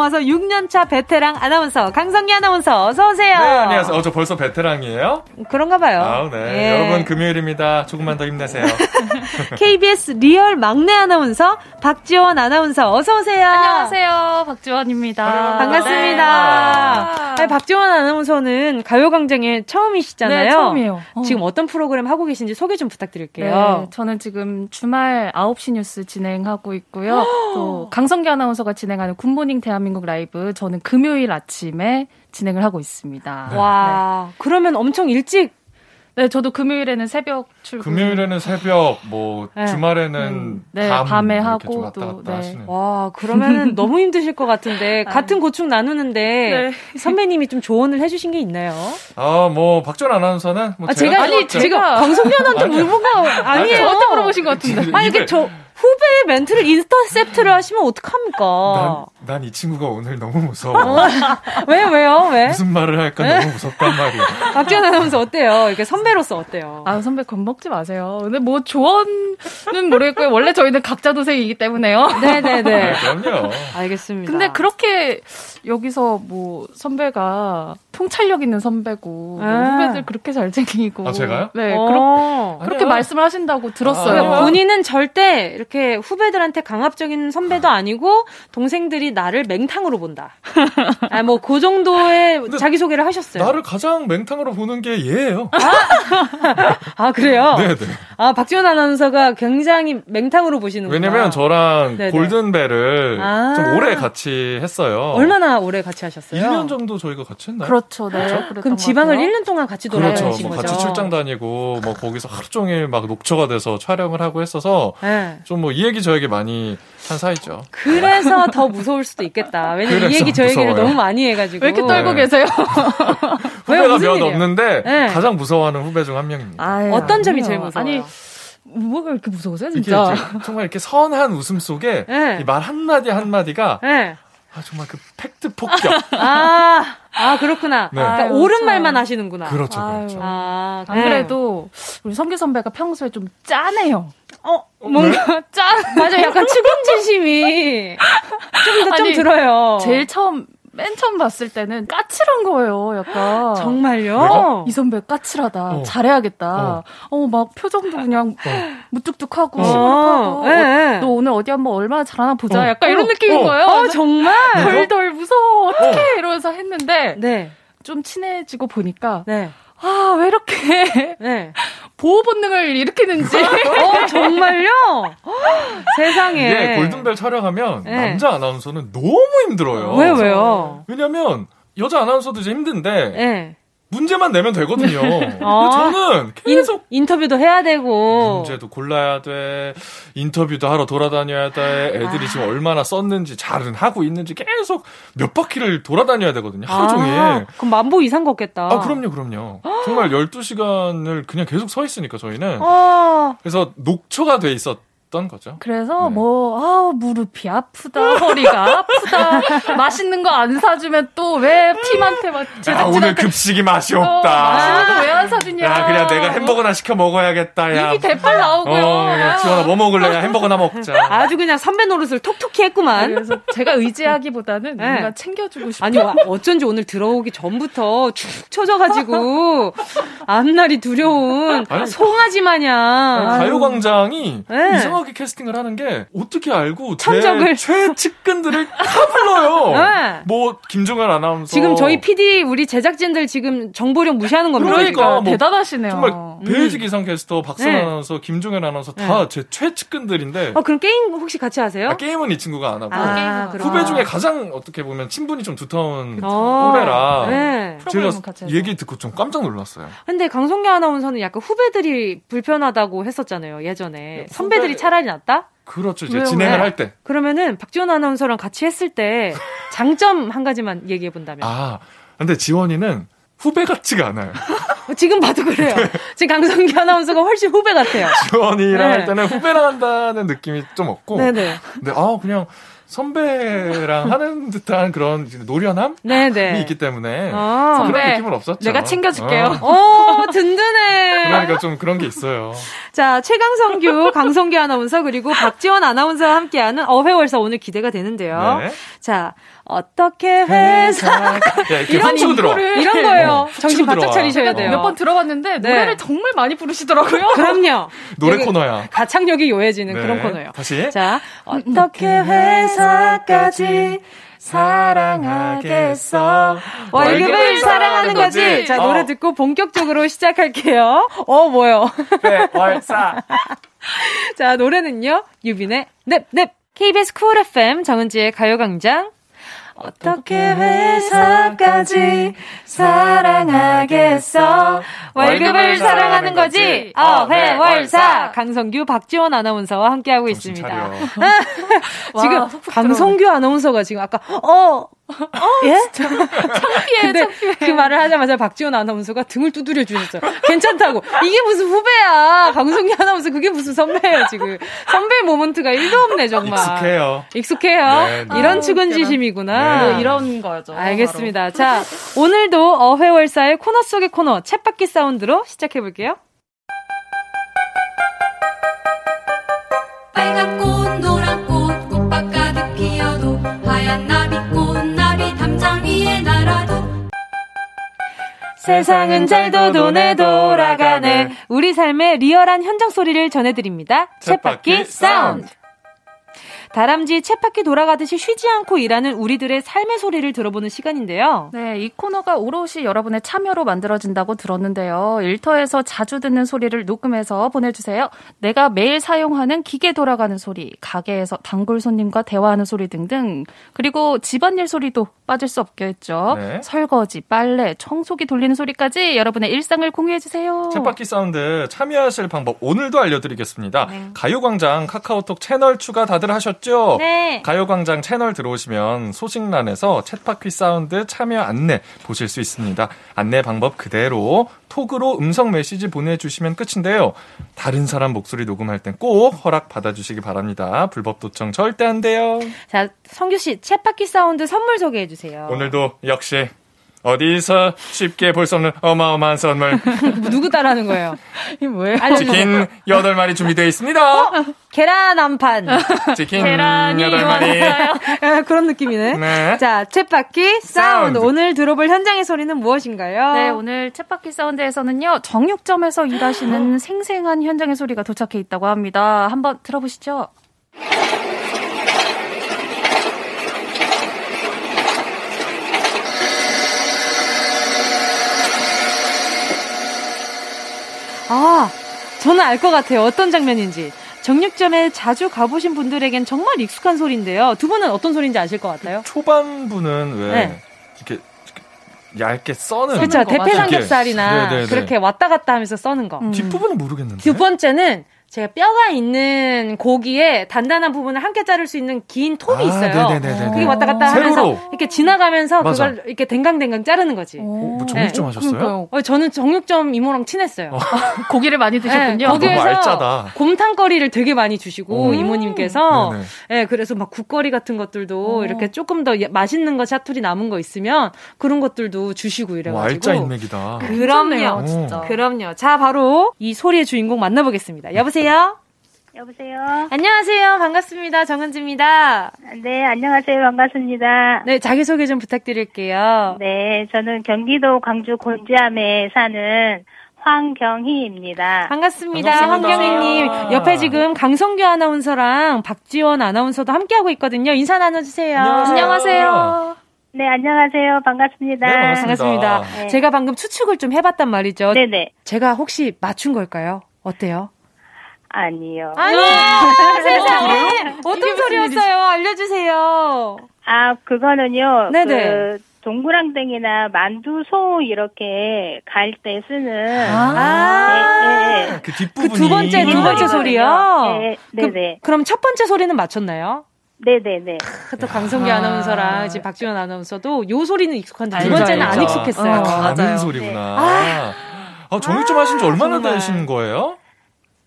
넘어서 6년차 베테랑 아나운서 강성기 아나운서 어서 오세요. 네, 안녕하세요. 어, 저 벌써 베테랑이에요? 그런가 봐요. 아, 네. 예. 여러분 금요일입니다. 조금만 더 힘내세요. KBS real 막내 아나운서 박지원 아나운서 어서 오세요. 안녕하세요. 박지원입니다. 반갑습니다. 네. 아니, 박지원 아나운서는 가요광장에 처음이시잖아요. 네, 처음이에요. 어. 지금 어떤 프로그램 하고 계신지 소개 좀 부탁드릴게요. 네, 저는 지금 주말 9시 뉴스 진행하고 있고요. 또 강성기 아나운서가 진행하는 굿모닝 대한민국 대한민국 라이브 저는 금요일 아침에 진행을 하고 있습니다. 와, 네. 그러면 엄청 일찍 네, 저도 금요일에는 새벽 출근. 금요일에는 새벽, 뭐 네. 주말에는 음, 네, 밤, 밤에 하고 또 네. 와, 그러면 너무 힘드실 것 같은데 아. 같은 고충 나누는데 네. 선배님이 좀 조언을 해주신 게 있나요? 아, 뭐 박전 아나운서는 뭐 아, 제가 아니 제가 방송연한테 물어본 거 아니에요? 저한테 물어보신 것 같은데. 아니, 이게 저 후배의 멘트를 인터셉트를 하시면 어떡합니까? 난 이 친구가 오늘 너무 무서워. 왜, 왜요? 왜? 무슨 말을 할까 네? 너무 무섭단 말이야. 박지원 아나운서 어때요? 이렇게 선배로서 어때요? 아, 선배 겁먹지 마세요. 근데 뭐 조언은 모르겠고요. 원래 저희는 각자 도생이기 때문에요. 네네네. 아, 그럼요. 알겠습니다. 근데 그렇게 여기서 뭐 선배가 통찰력 있는 선배고 뭐 아. 후배들 그렇게 잘 챙기고. 아, 제가요? 네. 어. 그렇게, 그렇게 말씀을 하신다고 들었어요. 아, 본인은 절대 이렇게 후배들한테 강압적인 선배도 아니고 동생들이 나를 맹탕으로 본다. 아, 뭐, 그 정도의 자기 소개를 하셨어요. 나를 가장 맹탕으로 보는 게 얘예요. 아, 아 그래요? 네네. 아, 박지원 아나운서가 굉장히 맹탕으로 보시는구나. 왜냐면 저랑 네네. 골든벨을 아~ 좀 오래 같이 했어요. 얼마나 오래 같이 하셨어요? 1년 정도 저희가 같이 했나요? 그렇죠. 네. 그렇죠? 그럼 지방을 1년 동안 같이 돌아다니신 그렇죠. 뭐 거죠? 같이 출장 다니고 뭐 거기서 하루 종일 막 녹초가 돼서 촬영을 하고 했어서 네. 좀 뭐 이 얘기 저 얘기 많이 한 사이죠. 그래서 더 무서울 수도 있겠다. 왜냐면 이 얘기 저 얘기를 너무 많이 해가지고. 왜 이렇게 떨고 네. 계세요? 후배가 몇 없는데 네. 가장 무서워하는 후배 중 한 명입니다. 아유, 어떤 점이 제일 무서워요? 아니, 뭐가 이렇게 무서우세요, 진짜? 정말 이렇게 선한 웃음 속에 네. 말 한마디 한마디가 네. 아, 정말 그 팩트 폭격. 아, 아, 그렇구나. 네. 그러니까 옳은 말만 하시는구나. 그렇죠, 그렇죠. 아, 안 그래도 우리 성규 선배가 평소에 좀 짠해요. 어, 뭔가 네? 짠. 맞아, 약간 측은지심이 좀더 좀 들어요. 제일 처음 맨 처음 봤을 때는 까칠한 거예요, 약간. 정말요? 어, 이 선배 까칠하다. 어. 잘해야겠다. 어. 어. 막 표정도 그냥 어. 무뚝뚝하고 시무룩하고. 네. 너 오늘 어디 한번 얼마나 잘하나 보자. 어. 약간 이런 어. 느낌인 거예요. 어, 정말? 덜덜 무서워. 어떡해. 이러면서 했는데. 네. 좀 친해지고 보니까. 네. 아, 왜 이렇게. 네. 보호 본능을 일으키는지. 어, 정말요? 세상에. 예, 골든벨 촬영하면 네. 남자 아나운서는 너무 힘들어요. 왜, 왜요? 왜냐면 여자 아나운서도 이제 힘든데. 네. 문제만 내면 되거든요. 어. 저는 계속 인, 터뷰도 해야 되고 문제도 골라야 돼. 인터뷰도 하러 돌아다녀야 돼. 애들이 아. 지금 얼마나 썼는지 잘은 하고 있는지 계속 몇 바퀴를 돌아다녀야 되거든요. 하루 아. 종일. 그럼 만보 이상 걷겠다. 아, 그럼요, 그럼요. 정말 12시간을 그냥 계속 서 있으니까 저희는. 어. 그래서 녹초가 돼 있었 없던 거죠. 그래서 네. 뭐, 아, 무릎이 아프다, 허리가 아프다, 맛있는 거 안 사주면 또 왜 팀한테 막 제작진한테 아, 오늘 급식이 맛이 어, 없다. 어, 맛있는 거왜안 사주냐. 야, 그냥 내가 햄버거나 시켜 먹어야겠다, 야. 입이 대빨 나오고요. 어, 지원아, 뭐 먹을래? 야, 햄버거나 먹자. 아주 그냥 선배 노릇을 톡톡히 했구만. 그래서 제가 의지하기보다는 네. 뭔가 챙겨주고 싶어. 아니, 어쩐지 오늘 들어오기 전부터 축 처져가지고, 앞날이 두려운 송아지 마냥. 가요광장이 네. 이상하게 이상하게 캐스팅을 하는 게 어떻게 알고 참적을. 제 최측근들을 다 불러요. 네. 뭐 김종현 아나운서 지금 저희 PD 우리 제작진들 지금 정보력 무시하는 겁니다. 그러니까 뭐 대단하시네요. 정말 배지 음. 기상 캐스터 박선 네. 아나운서 김종현 아나운서 다제 네. 최측근들인데. 어 그럼 게임 혹시 같이 하세요? 아, 게임은 이 친구가 안 하고 아, 후배 중에 가장 어떻게 보면 친분이 좀 두터운 어. 후배라 네. 제가 얘기 듣고 좀 깜짝 놀랐어요. 근데 강성규 아나운서는 약간 후배들이 불편하다고 했었잖아요 예전에 네, 선배들이 차 차라리 낫다? 그렇죠. 이제 왜요? 진행을 왜? 할 때. 그러면은 박지원 아나운서랑 같이 했을 때 장점 한 가지만 얘기해 본다면. 아, 근데 지원이는 후배 같지가 않아요. 지금 봐도 그래요. 네. 지금 강성기 아나운서가 훨씬 후배 같아요. 지원이랑 네. 할 때는 후배랑 한다는 느낌이 좀 없고. 네네. 근데 아 그냥 선배랑 하는 듯한 그런 노련함이 네네. 있기 때문에 아, 선배 느낌은 없었죠. 내가 챙겨줄게요. 어. 오 든든해. 그러니까 좀 그런 게 있어요. 자 최강성규, 강성규 아나운서 그리고 박지원 아나운서와 함께하는 어회월사 오늘 기대가 되는데요. 네. 자 어떻게 회사 이런 들어 이런 거예요. 어, 정신 바짝 차리셔야 돼요. 몇 번 들어봤는데 네. 노래를 정말 많이 부르시더라고요. 그럼요. 노래 코너야. 가창력이 요해지는 네. 그런 코너예요. 다시. 자 어떻게 회사까지 사랑하겠어. 월급을 사랑하는 거지. 자, 노래 어. 듣고 본격적으로 시작할게요. 어, 뭐요? 네, 월사. 자, 노래는요. 유빈의 넵, 넵. KBS 쿨 FM 정은지의 가요광장. 어떻게 회사까지 사랑하겠어? 월급을 사랑하는 거지. 어회월사 강성규 박지원 아나운서와 함께하고 있습니다. 지금 강성규 아나운서가 지금 아까 어 어, 예? 창피해, 창피해. 그 말을 하자마자 박지원 아나운서가 등을 두드려 주셨어요. 괜찮다고. 이게 무슨 후배야. 강성기 아나운서 그게 무슨 선배예요, 지금. 선배 moment가 1도 없네, 정말. 익숙해요. 익숙해요. 네, 네. 이런 아, 측은지심이구나. 네. 뭐 이런 거죠. 알겠습니다. 바로. 자, 오늘도 어회월사의 코너 속의 코너, 쳇바퀴 사운드로 시작해볼게요. 빨간 꽃, 노란 세상은 잘도 도네 돌아가네. 우리 삶의 리얼한 현장 소리를 전해드립니다. 쳇바퀴 사운드. 다람쥐 쳇바퀴 돌아가듯이 쉬지 않고 일하는 우리들의 삶의 소리를 들어보는 시간인데요. 네, 이 코너가 오롯이 여러분의 참여로 만들어진다고 들었는데요. 일터에서 자주 듣는 소리를 녹음해서 보내주세요. 내가 매일 사용하는 기계 돌아가는 소리, 가게에서 단골 손님과 대화하는 소리 등등, 그리고 집안일 소리도 빠질 수 없겠죠. 네. 설거지, 빨래, 청소기 돌리는 소리까지 여러분의 일상을 공유해주세요. 쳇바퀴 사운드 참여하실 방법 오늘도 알려드리겠습니다. 네. 가요광장 카카오톡 채널 추가 다들 하셨죠? 하셨죠? 네. 가요광장 채널 들어오시면 소식란에서 쳇바퀴 사운드 참여 안내 보실 수 있습니다. 안내 방법 그대로 톡으로 음성 메시지 보내주시면 끝인데요. 다른 사람 목소리 녹음할 땐 꼭 허락 받아주시기 바랍니다. 불법 도청 절대 안 돼요. 자, 성규 씨, 쳇바퀴 사운드 선물 소개해 주세요. 오늘도 역시 어디서 쉽게 볼 수 없는 어마어마한 선물. 누구 따라하는 거예요? 이 뭐예요? 치킨 8마리 준비되어 있습니다. 어? 계란 한 판. 치킨 8마리. 그런 느낌이네. 네. 자, 쳇바퀴 사운드. 사운드. 오늘 들어볼 현장의 소리는 무엇인가요? 네, 오늘 쳇바퀴 사운드에서는요, 정육점에서 일하시는 생생한 현장의 소리가 도착해 있다고 합니다. 한번 들어보시죠. 아, 저는 알 것 같아요. 어떤 장면인지. 정육점에 자주 가보신 분들에겐 정말 익숙한 소리인데요. 두 분은 어떤 소리인지 아실 것 같아요? 초반부는 왜 네. 이렇게 얇게 써는 그렇죠 대패 삼겹살이나 네, 네, 네. 그렇게 왔다 갔다 하면서 써는 거. 음. 뒷부분은 모르겠는데. 두 번째는 제가 뼈가 있는 고기에 단단한 부분을 함께 자를 수 있는 긴 톱이 아, 있어요. 네네네네. 그게 왔다 갔다 하면서 이렇게 지나가면서 맞아. 그걸 이렇게 댕강댕강 자르는 거지. 어, 뭐 정육점 네. 하셨어요? 어, 저는 정육점 이모랑 친했어요. 어. 고기를 많이 드셨군요. 네, 거기에서 곰탕거리를 되게 많이 주시고 오. 이모님께서 예, 네, 그래서 막 국거리 같은 것들도 오. 이렇게 조금 더 맛있는 거 샤투리 남은 거 있으면 그런 것들도 주시고 이래가지고. 알짜 인맥이다. 그럼요, 진짜. 그럼요. 자, 바로 이 소리의 주인공 만나보겠습니다. 여보세요. 여보세요? 여보세요? 안녕하세요. 반갑습니다. 정은지입니다. 네, 안녕하세요. 반갑습니다. 네, 자기소개 좀 부탁드릴게요. 네, 저는 경기도 광주 곤지암에 사는 황경희입니다. 반갑습니다. 황경희님. 옆에 지금 강성규 아나운서랑 박지원 아나운서도 함께하고 있거든요. 인사 나눠주세요. 안녕하세요. 안녕하세요. 네, 안녕하세요. 반갑습니다. 네, 반갑습니다. 반갑습니다. 네. 제가 방금 추측을 좀 해봤단 말이죠. 네네. 제가 혹시 맞춘 걸까요? 어때요? 아니요. 아니요. 세상에. 어떤 소리였어요? 알려주세요. 아, 그거는요. 네네. 그 동그랑땡이나 만두소 이렇게 갈 때 쓰는 아, 네, 네. 그 뒷부분이 그두 번째 두 번째 소리요. 네, 네, 네. 그, 럼첫 번째 소리는 맞췄나요? 네네네. 또 강성기 아~ 아나운서랑 지금 박지원 아나운서도 요 소리는 익숙한데 두 번째는 안 익숙했어요. 아, 가는 소리구나. 아, 아 정육점 하신 지 얼마나 되신 거예요?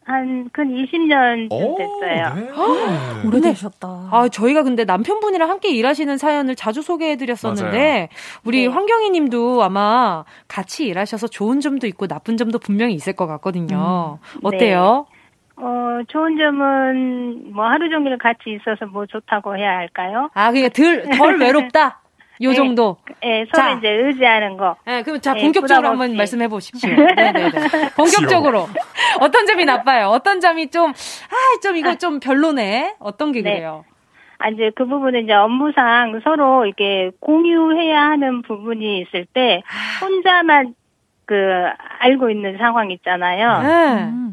한, 근 20년쯤 됐어요. 네. 오래되셨다. 아, 저희가 근데 남편분이랑 함께 일하시는 사연을 자주 소개해드렸었는데, 맞아요. 우리 네. 황경희 님도 아마 같이 일하셔서 좋은 점도 있고 나쁜 점도 분명히 있을 것 같거든요. 음. 어때요? 네. 어, 좋은 점은 뭐 하루 종일 같이 있어서 뭐 좋다고 해야 할까요? 아, 그게 덜, 덜 외롭다? 요 네, 정도. 예, 서로 자, 이제 의지하는 거. 예, 그럼 자, 예, 본격적으로 한번 말씀해 보십시오. 네네네. 본격적으로. 어떤 점이 나빠요? 어떤 점이 좀, 아, 좀 이거 아. 좀 별로네? 어떤 게 네. 그래요? 아, 이제 그 부분은 이제 업무상 서로 이렇게 공유해야 하는 부분이 있을 때, 아. 혼자만 그 알고 있는 상황 있잖아요.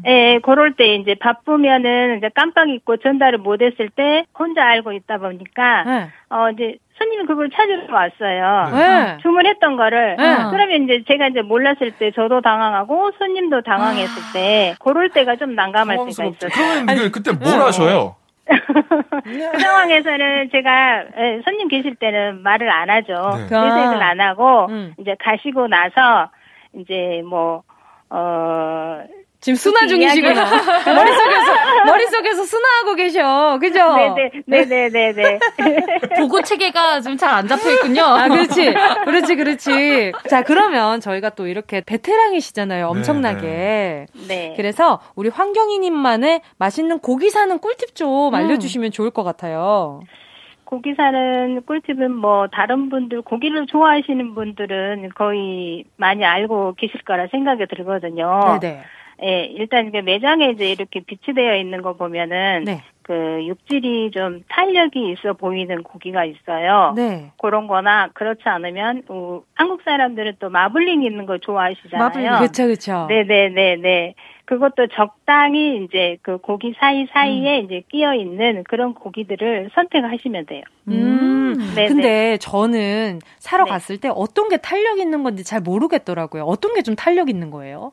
네. 예, 그럴 때 이제 바쁘면은 이제 깜빡 잊고 전달을 못 했을 때 혼자 알고 있다 보니까 네. 어 이제 손님이 그걸 찾으러 왔어요. 네. 주문했던 거를. 네. 그러면 이제 제가 이제 몰랐을 때 저도 당황하고 손님도 당황했을 때 그럴 때가 좀 난감할 때가 있어요. 그러면 그때 뭘 하셔요? 그 상황에서는 제가 예, 손님 계실 때는 말을 안 하죠. 네. 내색을 안 하고 음. 이제 가시고 나서 이제 뭐 어. 지금 순화 중이시구나. 머릿속에서, 머릿속에서 순화하고 계셔. 그죠? 네네, 네네네네. 네. 보고 체계가 좀 잘 안 잡혀 있군요. 아, 그렇지. 그렇지, 그렇지. 자, 그러면 저희가 또 이렇게 베테랑이시잖아요. 엄청나게. 네. 네. 그래서 우리 황경희님만의 맛있는 고기 사는 꿀팁 좀 알려주시면 음. 좋을 것 같아요. 고기 사는 꿀팁은 뭐 다른 분들 고기를 좋아하시는 분들은 거의 많이 알고 계실 거라 생각이 들거든요. 네네. 예, 일단 그 매장에 이제 이렇게 비치되어 있는 거 보면은 네. 그 육질이 좀 탄력이 있어 보이는 고기가 있어요. 네. 그런 거나 그렇지 않으면 어, 한국 사람들은 또 마블링 있는 거 좋아하시잖아요. 마블링 그렇죠, 그렇죠. 네, 네, 네, 네. 그것도 적당히 이제 그 고기 사이 사이에 음. 이제 끼어 있는 그런 고기들을 선택하시면 돼요. 음. 네 근데 저는 사러 네. 갔을 때 어떤 게 탄력 있는 건지 잘 모르겠더라고요. 어떤 게 좀 탄력 있는 거예요?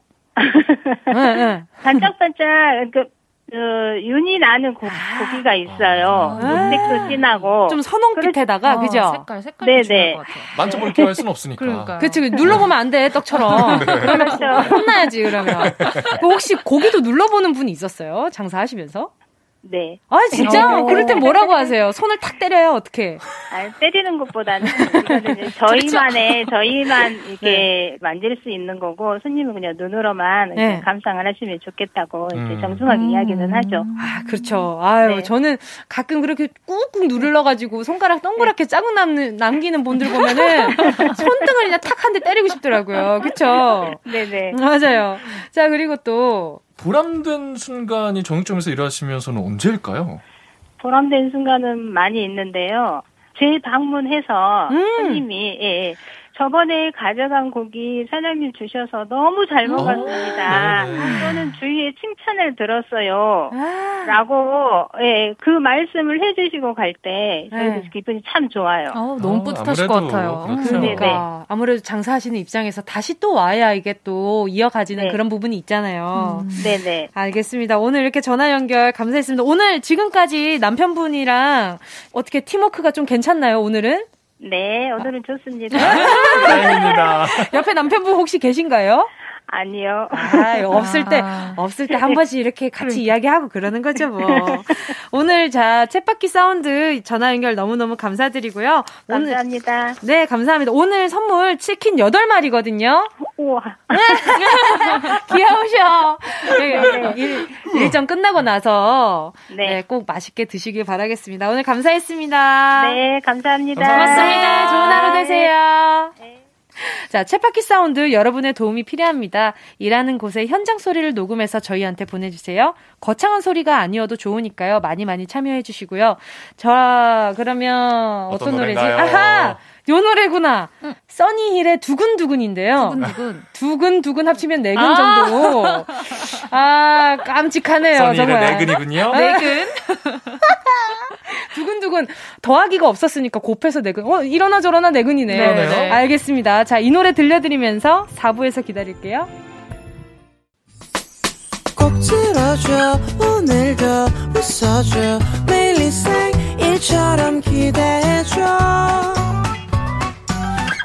네, 네. 반짝반짝 그, 그 윤이 나는 고, 기가 있어요. 아~ 색도 진하고 좀 선홍빛에다가 어, 그죠? 색깔 색깔 네네. 만져볼 기할 수는 없으니까. 그러니까. 그렇지 눌러보면 안 돼 떡처럼. 네. 그렇죠. 혼나야지 그러면. 혹시 고기도 눌러보는 분이 있었어요? 장사하시면서? 네. 아 진짜? 어. 그럴 땐 뭐라고 하세요? 손을 탁 때려요 어떻게? 아 때리는 것보다는 저희만의 저희만 이렇게 네. 만질 수 있는 거고 손님은 그냥 눈으로만 네. 감상을 하시면 좋겠다고 음. 이제 정중하게 음. 이야기는 하죠. 아 그렇죠. 아유 네. 저는 가끔 그렇게 꾹꾹 눌러가지고 손가락 동그랗게 네. 자국 남는 남기는 분들 보면은 손등을 그냥 탁 한 대 때리고 싶더라고요. 그렇죠? 네네. 맞아요. 자 그리고 또 보람된 순간이 정육점에서 일하시면서는 언제일까요? 보람된 순간은 많이 있는데요. 제 방문해서 음. 손님이 예, 예. 저번에 가져간 고기 사장님 주셔서 너무 잘 어, 먹었습니다. 네. 저는 주위에 칭찬을 들었어요. 아. 라고, 예, 그 말씀을 해주시고 갈 때, 저희도 네. 기분이 참 좋아요. 어, 너무 어, 뿌듯하실 것 같아요. 그렇죠. 그러니까. 네. 아무래도 장사하시는 입장에서 다시 또 와야 이게 또 이어가지는 네. 그런 부분이 있잖아요. 음. 네네. 알겠습니다. 오늘 이렇게 전화 연결 감사했습니다. 오늘 지금까지 남편분이랑 어떻게 팀워크가 좀 괜찮나요, 오늘은? 네, 오늘은 좋습니다. 다행입니다. 옆에 남편분 혹시 계신가요? 아니요. 아, 없을 때, 없을 때 한 번씩 이렇게 같이 이야기하고 그러는 거죠, 뭐. 오늘 자, 챗바퀴 사운드 전화 연결 너무너무 감사드리고요. 감사합니다. 오늘, 네, 감사합니다. 오늘 선물 치킨 8마리거든요. 우와. 귀여우셔. 네, 일, 일정 끝나고 나서 네. 네. 꼭 맛있게 드시길 바라겠습니다. 오늘 감사했습니다. 네, 감사합니다. 고맙습니다. 좋은 하루 되세요. 네. 자, 챗바퀴 사운드 여러분의 도움이 필요합니다. 일하는 곳에 현장 소리를 녹음해서 저희한테 보내주세요. 거창한 소리가 아니어도 좋으니까요. 많이 많이 참여해 주시고요. 자, 그러면 어떤, 어떤 노래지? 아하! 요 노래구나. 응. 써니힐의 두근두근인데요. 두근두근. 두근두근 합치면 네근 아~ 정도. 아, 깜찍하네요. 써니힐의 네근이군요. 네근. 두근두근 더하기가 없었으니까 곱해서 네근. 어, 이러나 저러나 네근이네요. 네, 네. 알겠습니다. 자, 이 노래 들려드리면서 4부에서 기다릴게요. 꼭 들어줘 오늘도 웃어줘 매일 생일처럼 기대해줘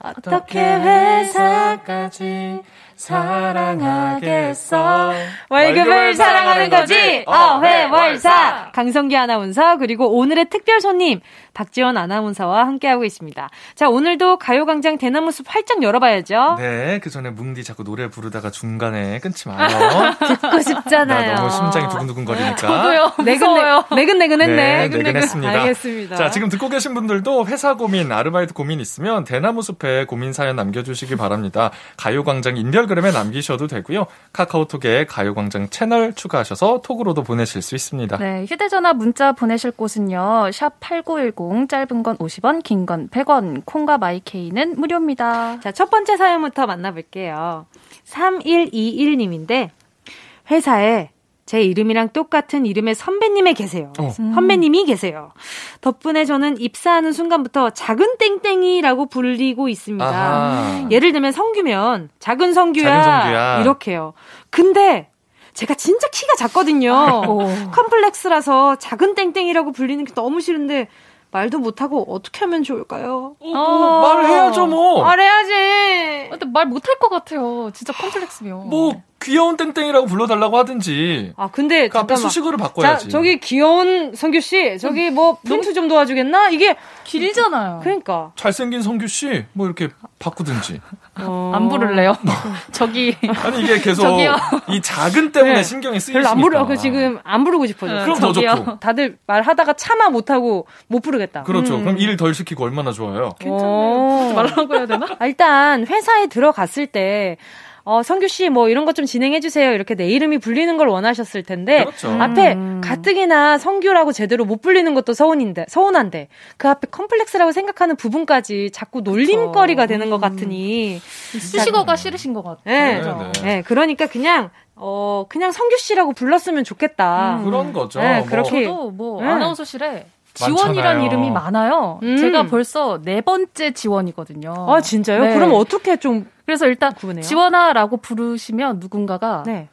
어떻게 회사까지 사랑하겠어. 월급을 사랑하는 거지. 어회월사. 강성기 아나운서 그리고 오늘의 특별 손님 박지원 아나운서와 함께하고 있습니다. 자 오늘도 가요광장 대나무숲 활짝 열어봐야죠. 네, 그 전에 뭉디 자꾸 노래 부르다가 중간에 끊지 마요. 듣고 싶잖아요. 너무 심장이 두근두근거리니까. 저도요. 내근 내근 내근했네. 네, 내근했습니다. 알겠습니다. 자 지금 듣고 계신 분들도 회사 고민, 아르바이트 고민 있으면 대나무숲에 고민 사연 남겨주시기 바랍니다. 가요광장 인별 홀글램에 남기셔도 되고요. 카카오톡에 가요광장 채널 추가하셔서 톡으로도 보내실 수 있습니다. 네, 휴대전화 문자 보내실 곳은요. 샵 8910 짧은 건 50원, 긴 건 100원, 콩과 마이케이는 무료입니다. 자, 첫 번째 사연부터 만나볼게요. 3121님인데 회사에 제 이름이랑 똑같은 이름의 선배님이 계세요. 어. 선배님이 계세요. 덕분에 저는 입사하는 순간부터 작은 땡땡이라고 불리고 있습니다. 아하. 예를 들면 성규면 작은 성규야, 작은 성규야. 이렇게요. 근데 제가 진짜 키가 작거든요. 컴플렉스라서 작은 땡땡이라고 불리는 게 너무 싫은데 말도 못하고 어떻게 하면 좋을까요? 어, 뭐, 말을 해야죠, 뭐. 말해야지. 근데 말 못할 것 같아요. 진짜 컴플렉스면. 뭐, 귀여운 땡땡이라고 불러달라고 하든지. 아, 근데. 그 앞에 수식어를 바꿔야지. 자, 저기 귀여운 성규 씨, 저기 뭐, 멘트 좀 도와주겠나? 이게. 길잖아요. 그러니까. 잘생긴 성규 씨, 뭐 이렇게 바꾸든지. 어... 안 부를래요? 저기. 아니, 이게 계속. 저기요. 이 작은 때문에 네. 신경이 쓰이니까. 별로 안 부르, 그 지금 안 부르고 싶어요. 네, 그럼 더 좋고. 다들 말하다가 차마 못하고 못 부르겠다. 그렇죠. 음. 그럼 일 덜 시키고 얼마나 좋아요. 괜찮네요. 말라고 해야 되나? 일단 회사에 들어갔을 때 어, 성규 씨 뭐 이런 것 좀 진행해 주세요. 이렇게 내 이름이 불리는 걸 원하셨을 텐데 그렇죠. 앞에 음. 가뜩이나 성규라고 제대로 못 불리는 것도 서운인데 서운한데 그 앞에 컴플렉스라고 생각하는 부분까지 자꾸 놀림거리가 그렇죠. 되는 것 음. 같으니 수식어가 싫으신 것 같아요. 네. 네. 네. 그러니까 그냥 어 그냥 성규 씨라고 불렀으면 좋겠다. 음. 그런 거죠. 네, 뭐. 그렇게 저도 뭐 네. 아나운서실에 지원이란 이름이 많아요. 음. 제가 벌써 네 번째 지원이거든요. 아 진짜요? 네. 그럼 어떻게 좀 그래서 일단 구분해요? 지원아라고 부르시면 누군가가 네.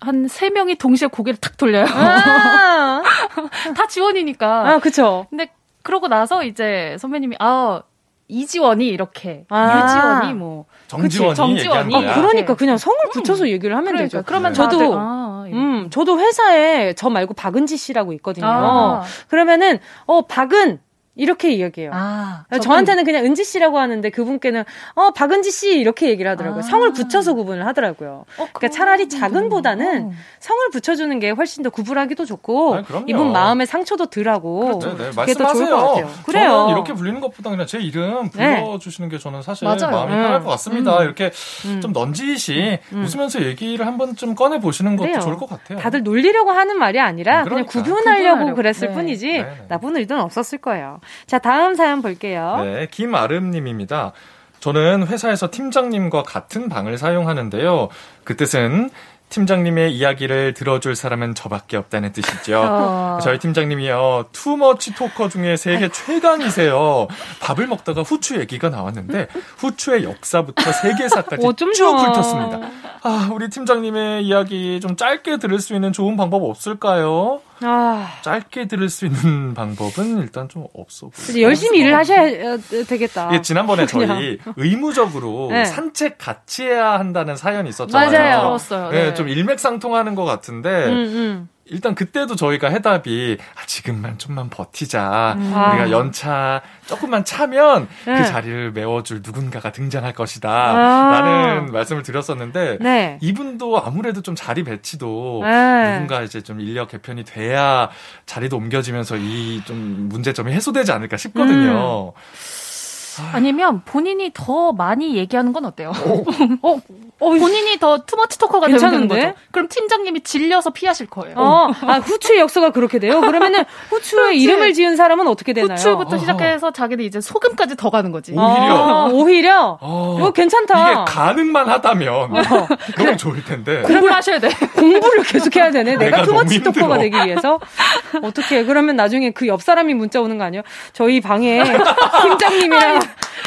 한세 명이 동시에 고개를 탁 돌려요. 아~ 다 지원이니까. 아, 그쵸. 근데 그러고 나서 이제 선배님이 아 이지원이 이렇게 아~ 유지원이 뭐 정지원이 정지원이 아, 그러니까 그냥 성을 붙여서 음. 얘기를 하면 그러니까. 되죠. 그러면 네. 저도 아, 음 저도 회사에 저 말고 박은지 씨라고 있거든요. 아. 그러면은 어 박은 이렇게 이야기해요. 아, 저한테는 그냥 은지 씨라고 하는데 그분께는 어 박은지 씨 이렇게 얘기를 하더라고요. 아. 성을 붙여서 구분을 하더라고요. 어, 그러니까 차라리 작은보다는 성을 붙여주는 게 훨씬 더 구분하기도 좋고 아니, 이분 마음의 상처도 덜하고 그렇죠. 네, 그게 더 좋을 것 같아요. 그래요. 이렇게 불리는 것보다 그냥 제 이름 네. 불러주시는 게 저는 사실 맞아요. 마음이 음. 편할 것 같습니다. 음. 이렇게 음. 좀 넌지시 음. 웃으면서 얘기를 한번 좀 꺼내 보시는 것도 그래요. 좋을 것 같아요. 다들 놀리려고 하는 말이 아니라 음, 그러니까. 그냥 구분하려고, 구분하려고. 그랬을 네. 뿐이지 네, 네. 나쁜 의도는 없었을 거예요. 자 다음 사연 볼게요. 네, 김아름님입니다. 저는 회사에서 팀장님과 같은 방을 사용하는데요. 그 뜻은 팀장님의 이야기를 들어줄 사람은 저밖에 없다는 뜻이죠. 어. 저희 팀장님이요, 투머치 토커 중에 세계 최강이세요. 밥을 먹다가 후추 얘기가 나왔는데, 후추의 역사부터 세계사까지 오, 쭉 훑었습니다. 아, 우리 팀장님의 이야기 좀 짧게 들을 수 있는 좋은 방법 없을까요? 아. 짧게 들을 수 있는 방법은 일단 좀 없어 보여요. 열심히 일을 하셔야 되겠다. 예, 지난번에 저희 의무적으로 네. 산책 같이 해야 한다는 사연이 있었잖아요. 맞아요. 네, 네. 좀 일맥상통하는 것 같은데 음, 음. 일단 그때도 저희가 해답이 아, 지금만 좀만 버티자. 음. 우리가 아. 연차 조금만 차면 그 네. 그 자리를 메워줄 누군가가 등장할 것이다. 아. 라는 말씀을 드렸었는데 네. 이분도 아무래도 좀 자리 배치도 네. 누군가 이제 좀 인력 개편이 돼야 자리도 옮겨지면서 이 좀 문제점이 해소되지 않을까 싶거든요. 음. 아니면 본인이 더 많이 얘기하는 건 어때요? 어 본인이 더 투머치 토커가 괜찮은 거죠. 그럼 팀장님이 질려서 피하실 거예요. 어, 아, 후추의 역사가 그렇게 돼요? 그러면은 후추의 이름을 지은 사람은 어떻게 되나요? 후추부터 시작해서 자기는 이제 소금까지 더 가는 거지. 오히려. 아, 오히려? 어, 이거 괜찮다. 이게 가능만 하다면 어. 너무 좋을 텐데. 공부를 하셔야 돼. 공부를 계속 해야 되네. 내가, 내가 투머치 토커가 되기 위해서. 어떻게 그러면 나중에 그 옆 사람이 문자 오는 거 아니에요? 저희 방에 팀장님이랑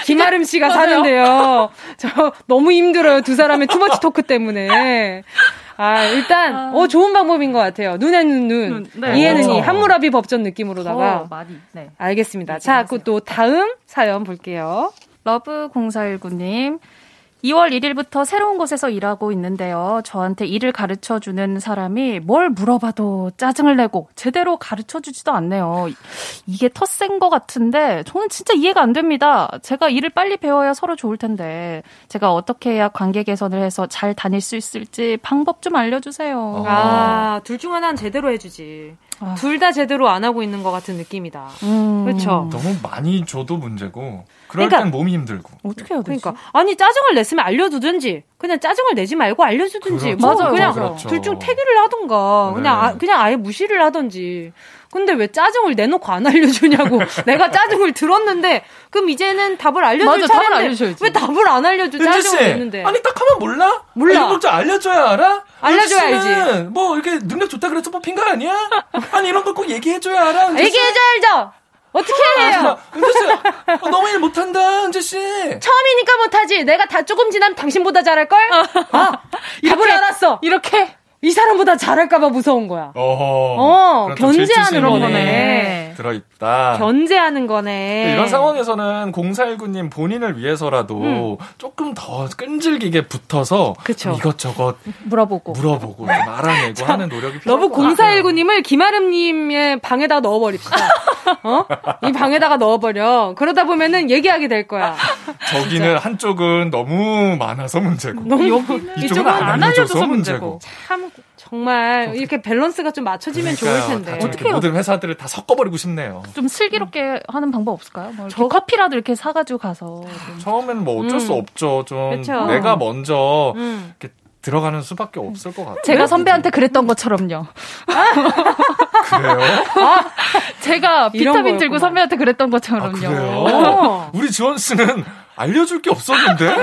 김아름 씨가 사는데요. 저 너무 힘들어요. 두 사람 의 too much talk 때문에. 아, 일단, 아... 어, 좋은 방법인 것 같아요. 눈에는 눈, 눈 네. 이에는 이, 함무라비 법전 느낌으로다가. 많이, 네. 알겠습니다. 자, 그 또 다음 사연 볼게요. 러브 0419님. 2월 1일부터 새로운 곳에서 일하고 있는데요. 저한테 일을 가르쳐 주는 사람이 뭘 물어봐도 짜증을 내고 제대로 가르쳐 주지도 않네요. 이게 텃센 것 같은데 저는 진짜 이해가 안 됩니다. 제가 일을 빨리 배워야 서로 좋을 텐데 제가 어떻게 해야 관계 개선을 해서 잘 다닐 수 있을지 방법 좀 알려주세요. 아, 둘 중 하나는 제대로 해주지. 둘다 제대로 안 하고 있는 것 같은 느낌이다. 음. 그렇죠. 너무 많이 줘도 문제고 그럴 그러니까, 땐 몸이 힘들고. 어떻게 해야 되지? 그러니까 아니 짜증을 냈으면 알려두든지 그냥 짜증을 내지 말고 알려주든지 그렇죠. 뭐 맞아요, 그냥 그렇죠. 둘중 태기를 하던가 네. 그냥 아, 그냥 아예 무시를 하던지 근데 왜 짜증을 내놓고 안 알려주냐고. 내가 짜증을 들었는데, 그럼 이제는 답을 알려줄 맞아, 답을 알려줘야지. 왜 답을 안 알려줘? 짜증을 냈는데. 아니, 딱 하면 몰라? 몰라. 좀 알려줘야 알아? 알려줘야 알지. 뭐, 이렇게 능력 좋다 그래서 뽑힌 거 아니야? 아니, 이런 거 꼭 얘기해줘야 알아? 얘기해줘야 알죠? 어떻게 해요? 은재 씨, 어, 너무 일 못한다, 은재 씨. 처음이니까 못하지. 내가 다 조금 지나면 당신보다 잘할 걸? 아, 답을 알았어. 이렇게. 이 사람보다 잘할까봐 무서운 거야. 어허. 어, 견제하는 거네. 들어있다. 견제하는 거네. 이런 상황에서는 0419님 본인을 위해서라도 음. 조금 더 끈질기게 붙어서 그쵸. 이것저것 물어보고 물어보고 좀 알아내고 하는 노력이 필요할 너무 0419님을 김아름님의 방에다 넣어버립시다. 어? 이 방에다가 넣어버려. 그러다 보면은 얘기하게 될 거야. 저기는 진짜. 한쪽은 너무 많아서 문제고. 너무 이쪽은 안 알려줘서 문제고. 참 정말 이렇게 밸런스가 좀 맞춰지면 그러니까요. 좋을 텐데. 어떻게 모든 회사들을 다 섞어버리고 싶네요. 좀 슬기롭게 하는 방법 없을까요? 뭐 저 커피라도 이렇게 사가지고 가서. 처음에는 뭐 어쩔 음. 수 없죠. 좀 그쵸. 내가 먼저 음. 이렇게 들어가는 수밖에 없을 것 같아요. 제가 선배한테 그랬던 것처럼요. 그래요? 아, 제가 비타민 들고 선배한테 그랬던 것처럼요. 아, 그래요? 우리 지원 씨는 알려줄 게 없었는데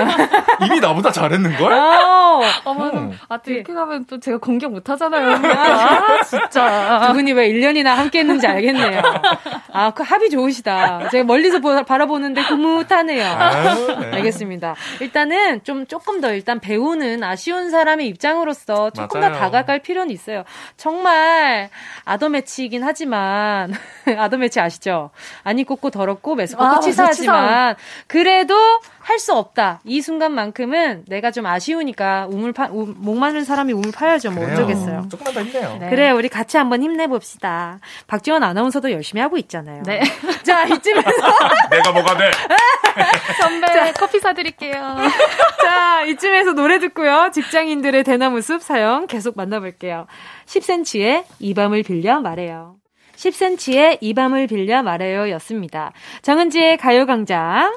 이미 나보다 잘했는 걸? 어, 어머, 아, 또 이렇게 가면 또 제가 공격 못 하잖아요. 아, 진짜. 두 분이 왜 1년이나 함께 했는지 알겠네요. 아, 그 합이 좋으시다. 제가 멀리서 보, 바라보는데 흐뭇하네요. 아유, 네. 알겠습니다. 일단은 좀 조금 더 일단 배우는 아쉬운 사람의 입장으로서 조금 맞아요. 더 다가갈 필요는 있어요. 정말 아더 매치이긴 하지만 아더 매치 아시죠? 아니 꽂고 더럽고 매스 꽂고 아, 치사하지만 그래도 할 수 없다. 이 순간만큼은 내가 좀 아쉬우니까 우물 파, 우, 목 마른 사람이 우물 파야죠. 뭐 어쩌겠어요. 조금만 더 힘내요. 네. 그래, 우리 같이 한번 힘내봅시다. 박지원 아나운서도 열심히 하고 있잖아요. 네. 자, 이쯤에서. 내가 뭐가 돼? 선배, 자, 커피 사드릴게요. 자, 이쯤에서 노래 듣고요. 직장인들의 대나무 숲 사연 계속 만나볼게요. 10cm의 이 밤을 빌려 말해요. 10cm의 이 밤을 빌려 말해요 였습니다. 정은지의 가요광장.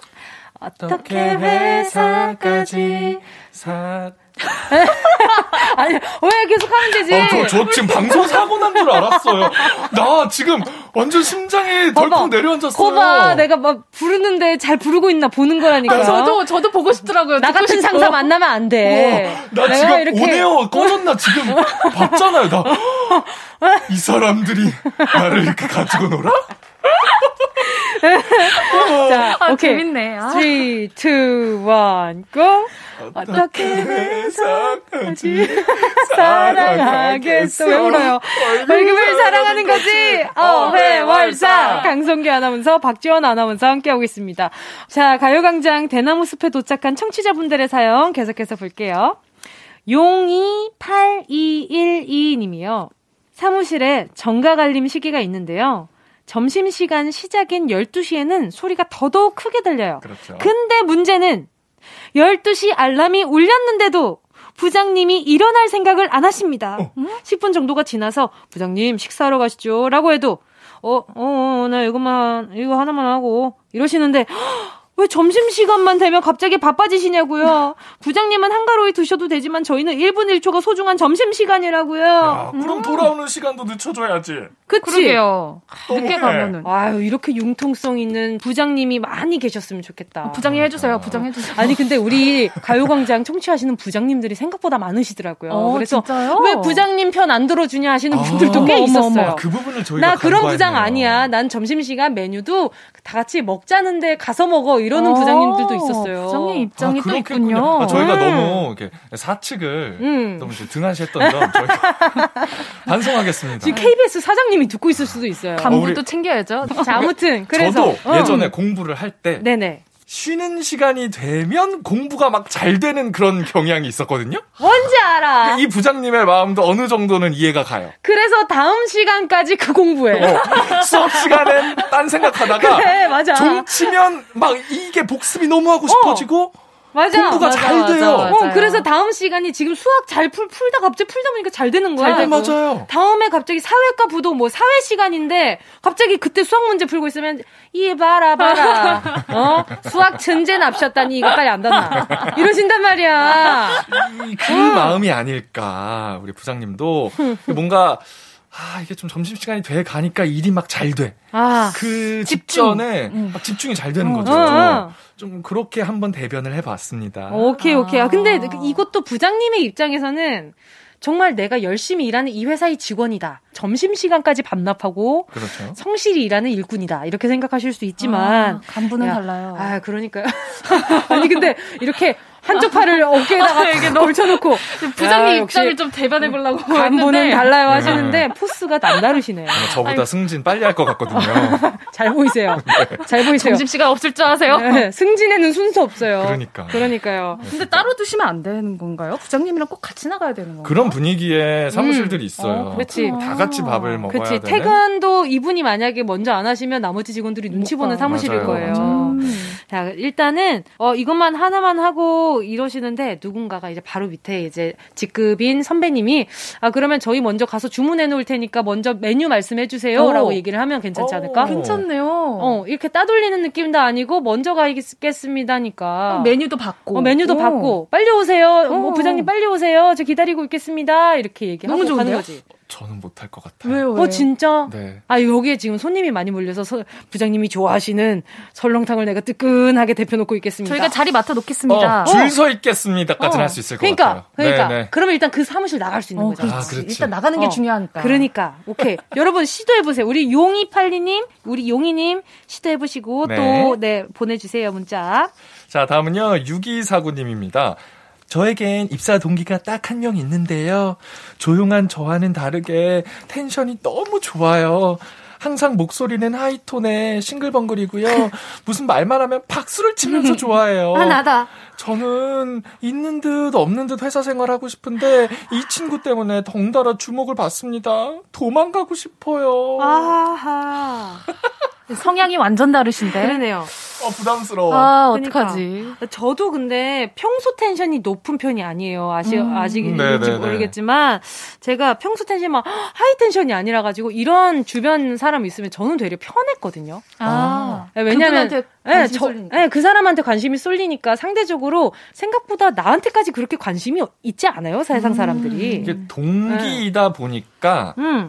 어떻게 회사까지 사 아니, 왜 계속 하면 되지? 어, 저, 저 지금 방송 사고 난 줄 알았어요. 나 지금 완전 심장이 덜컥 내려앉았어요. 거봐, 내가 막 부르는데 잘 부르고 있나 보는 거라니까. 아, 저도, 저도 보고 싶더라고요. 나 같은 상사 만나면 안 돼. 어, 나 지금 이렇게... 오네요 꺼졌나 지금 봤잖아요. 나. 이 사람들이 나를 이렇게 가지고 놀아? 자, 아, 오케이. 재밌네. 아. 3, 2, 1, go. 어떻게 해서까지 사랑하겠어. 왜 울어요? 월급을 사랑하는 거지. 어회월사. 강성기 아나운서, 박지원 아나운서 함께하고 있습니다. 자, 가요광장 대나무 숲에 도착한 청취자분들의 사연 계속해서 볼게요. 용이8212님이요. 사무실에 정가 알림 시기가 있는데요. 점심시간 시작인 12시에는 소리가 더더욱 크게 들려요. 그렇죠. 근데 문제는 12시 알람이 울렸는데도 부장님이 일어날 생각을 안 하십니다. 어. 10분 정도가 지나서 부장님 식사하러 가시죠. 라고 해도 어, 어, 어, 나 이것만, 이거 하나만 하고 이러시는데 왜 점심시간만 되면 갑자기 바빠지시냐고요. 부장님은 한가로이 드셔도 되지만 저희는 1분 1초가 소중한 점심시간이라고요. 야, 그럼 음. 돌아오는 시간도 늦춰줘야지. 그치? 그러게요. 늦게 가면은. 아유, 이렇게 융통성 있는 부장님이 많이 계셨으면 좋겠다. 부장님 해주세요. 부장 해주세요. 아니, 근데 우리 가요광장 청취하시는 부장님들이 생각보다 많으시더라고요. 어, 그래서 진짜요? 왜 부장님 편 안 들어주냐 하시는 아, 분들도 꽤 있었어요. 어머, 그 부분을 저희가 나 그런 부장 아니야. 난 점심시간 메뉴도 다 같이 먹자는데 가서 먹어. 이러는 어, 부장님들도 있었어요. 부장님 입장이 아, 또 있군요. 아, 저희가 음. 너무 이렇게 사측을 음. 너무 등한시했던 점 저희가 반성하겠습니다. 지금 KBS 사장님이 듣고 있을 수도 있어요. 간부도 어, 챙겨야죠. 자, 아무튼 그래서 저도 예전에 음. 공부를 할때 네네. 쉬는 시간이 되면 공부가 막 잘 되는 그런 경향이 있었거든요. 뭔지 알아. 이 부장님의 마음도 어느 정도는 이해가 가요. 그래서 다음 시간까지 그 공부해. 어, 수업 시간엔 딴 생각하다가 그래, 맞아. 종 치면 막 이게 복습이 너무 하고 싶어지고 어. 맞아. 공부가 맞아, 잘 맞아, 돼요. 맞아, 어, 그래서 다음 시간이 지금 수학 잘 풀, 풀다 갑자기 풀다 보니까 잘 되는 거야. 잘. 맞아요. 다음에 갑자기 사회과 부도 뭐 사회 시간인데 갑자기 그때 수학 문제 풀고 있으면 이 봐라 봐라. 어? 수학 천재 납셨다니 이거 빨리 안 닿나. 이러신단 말이야. 그 어. 마음이 아닐까. 우리 부장님도 뭔가 아, 이게 좀 점심시간이 돼 가니까 일이 막 잘 돼. 아, 그 집중. 직전에 음. 막 집중이 잘 되는 어, 거죠. 어, 좀 그렇게 한번 대변을 해봤습니다. 오케이, 오케이. 아, 근데 그 이것도 부장님의 입장에서는 정말 내가 열심히 일하는 이 회사의 직원이다. 점심시간까지 반납하고 그렇죠. 성실히 일하는 일꾼이다. 이렇게 생각하실 수 있지만 아, 간부는 야, 달라요. 아, 그러니까요. 아니 근데 이렇게 한쪽 팔을 어깨에다가 아, 이게 걸쳐놓고 부장님 야, 입장을 좀 대변해 보려고 간부는 달라요 네. 하시는데 포스가 남다르시네요. 저보다 아니, 승진 빨리 할 것 같거든요. 잘 보이세요. 네. 잘 보이세요. 점심 시간 없을 줄 아세요? 네. 승진에는 순서 없어요. 그러니까. 그러니까요. 근데 따로 두시면 안 되는 건가요? 부장님이랑 꼭 같이 나가야 되는 건가요? 그런 분위기에 사무실들이 음. 있어요. 어, 그렇지. 다 같이 밥을 먹어야. 되는. 퇴근도 이분이 만약에 먼저 안 하시면 나머지 직원들이 눈치 보는 사무실일 맞아요. 거예요. 음. 자, 일단은 어 이것만 하나만 하고 이러시는데 누군가가 이제 바로 밑에 이제 직급인 선배님이 아 그러면 저희 먼저 가서 주문해 놓을 테니까 먼저 메뉴 말씀해 주세요라고 얘기를 하면 괜찮지 않을까? 오. 괜찮네요. 어 이렇게 따돌리는 느낌도 아니고 먼저 가겠습니다니까. 어, 메뉴도 받고. 어, 메뉴도 오. 받고 빨리 오세요. 뭐 부장님 빨리 오세요. 저 기다리고 있겠습니다. 이렇게 얘기하고 가는 거지. 저는 못할 것 같아요. 왜요? 왜요? 어 진짜? 네. 아 여기에 지금 손님이 많이 몰려서 서, 부장님이 좋아하시는 설렁탕을 내가 뜨끈하게 데펴놓고 있겠습니다. 저희가 자리 맡아 놓겠습니다. 어, 줄서 있겠습니다까지는 어. 할수 있을 그러니까, 것 같아요. 그러니까 그러니까. 그러면 일단 그 사무실 나갈 수 있는 어, 거죠. 아, 일단 나가는 게 어. 중요하니까. 그러니까 오케이 여러분 시도해 보세요. 우리 용이팔리님, 우리 용이님 시도해 보시고 네. 또네 보내주세요 문자. 자 다음은요 6249님입니다. 저에겐 입사 동기가 딱 한 명 있는데요. 조용한 저와는 다르게 텐션이 너무 좋아요. 항상 목소리는 하이톤에 싱글벙글이고요. 무슨 말만 하면 박수를 치면서 좋아해요. 아, 나다. 저는 있는 듯 없는 듯 회사 생활하고 싶은데 이 친구 때문에 덩달아 주목을 받습니다. 도망가고 싶어요. 아하. 성향이 완전 다르신데. 그러네요. 어, 부담스러워. 아, 그러니까. 어떡하지. 저도 근데 평소 텐션이 높은 편이 아니에요. 아시, 음. 네, 네. 모르겠지만, 제가 평소 텐션이 막 하이 텐션이 아니라가지고, 이런 주변 사람 있으면 저는 되려 편했거든요. 아. 네, 왜냐면, 네, 저, 네, 그 사람한테 관심이 쏠리니까 상대적으로 생각보다 나한테까지 그렇게 관심이 있지 않아요, 세상 사람들이. 이게 동기이다 네. 보니까, 음.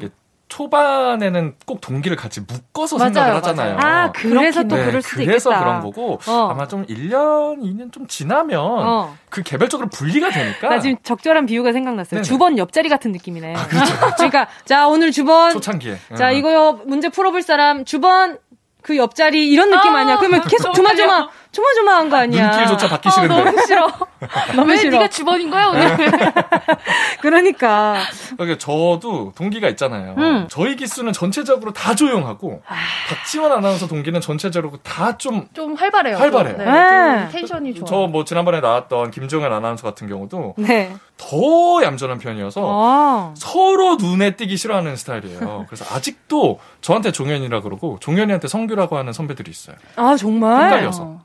초반에는 꼭 동기를 같이 묶어서 맞아요, 생각을 하잖아요. 맞아요. 아, 그래서 또 네, 그럴 수도 그래서 있겠다. 그런 거고 어. 아마 좀 1년, 2년 좀 지나면 어. 그 개별적으로 분리가 되니까. 나 지금 적절한 비유가 생각났어요. 네네. 주번 옆자리 같은 느낌이네. 아, 그렇죠. 그러니까 자, 오늘 주번 초창기에. 자, 어. 이거 문제 풀어 볼 사람 주번 그 옆자리 이런 느낌 아, 니야 그러면 계속 조마조마 조마조마한 거 아니야. 눈길조차 받기 어, 싫은데. 너무 싫어. 너무 싫어. 네가 주번인 거야 오늘. 그러니까. 그러니까 저도 동기가 있잖아요. 음. 저희 기수는 전체적으로 다 조용하고 아... 박지원 아나운서 동기는 전체적으로 다 좀좀 좀 활발해요. 활발해요. 네, 네. 텐션이 좋아. 저 뭐 지난번에 나왔던 김종현 아나운서 같은 경우도 네. 더 얌전한 편이어서 아. 서로 눈에 띄기 싫어하는 스타일이에요. 그래서 아직도 저한테 종현이라 그러고 종현이한테 성규라고 하는 선배들이 있어요. 아 정말 헷갈려서.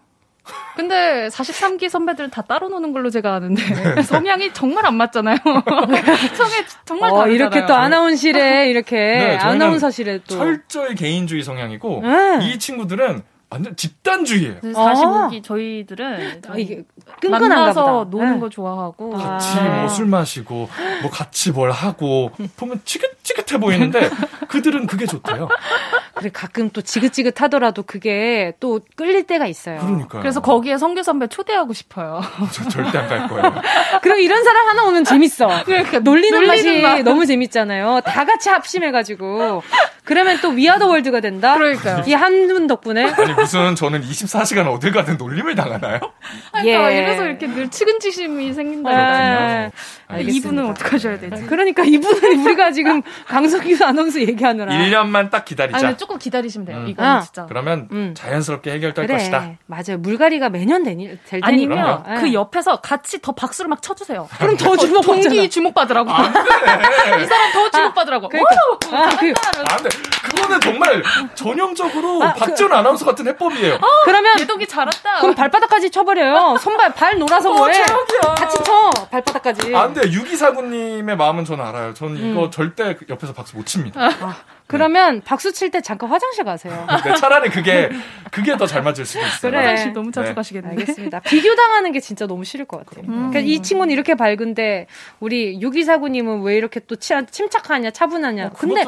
근데 43기 선배들은 다 따로 노는 걸로 제가 아는데 네. 성향이 정말 안 맞잖아요. 성에 정말 어, 다르잖아요. 이렇게 또 아나운실에 이렇게 네, 아나운서실에 또 철저히 개인주의 성향이고 네. 이 친구들은 완전 집단주의예요. 45기 아. 저희들은 아, 이게 끈끈한서 노는 네. 거 좋아하고 같이 아. 뭐술 마시고 뭐 같이 뭘 하고 보면 지긋지긋해 보이는데 그들은 그게 좋대요. 그래 가끔 또 지긋지긋하더라도 그게 또 끌릴 때가 있어요. 그러니까 그래서 거기에 성규 선배 초대하고 싶어요. 저 절대 안 갈 거예요. 그럼 이런 사람 하나 오면 재밌어. 그러니까 놀리는, 놀리는 맛이 맛. 너무 재밌잖아요. 다 같이 합심해가지고 그러면 또 위아더 월드가 된다. 그러니까요. 이 한 분 덕분에 아니 무슨 저는 24시간 어딜 가든 놀림을 당하나요? 그러니까 예. 이래서 이렇게 늘 측은지심이 생긴다거든요. 아, 이분은 어떻게 하셔야 되지? 그러니까 이분은 우리가 지금 강석규 아나운서 얘기하느라 1년만 딱 기다리자. 아니, 조금 기다리시면 돼요. 음. 이거는 아. 진짜. 그러면 음. 자연스럽게 해결될 그래. 것이다. 맞아요. 물갈이가 매년 되니, 될 테니까. 아니면 그 옆에서 같이 더 박수를 막 쳐주세요. 그럼 더 주목받잖아. 동기 주목 받으라고. 안 돼. 이 사람 더 주목 받으라고. 그러니까. 아, 그, 안 돼. 그거는 정말 전형적으로 아, 박지원 그, 아나운서 같은 해법이에요. 어, 그러면 예독이 잘했다. 그럼 발바닥까지 쳐버려요. 손발 발 놀아서 어, 뭐해? 어, 같이 쳐 발바닥까지. 안돼 아, 유기사구님의 마음은 저는 알아요. 저는 이거 음. 절대 옆에서 박수 못 칩니다. 아. 그러면 박수 칠 때 잠깐 화장실 가세요. 네, 차라리 그게 그게 더 잘 맞을 수도 있어요. 그래. 화장실 너무 자주 네. 가시겠네. 알겠습니다. 비교 당하는 게 진짜 너무 싫을 것 같아요. 음. 그러니까 이 친구는 이렇게 밝은데 우리 유기사구님은 왜 이렇게 또 치, 침착하냐, 차분하냐. 어, 근데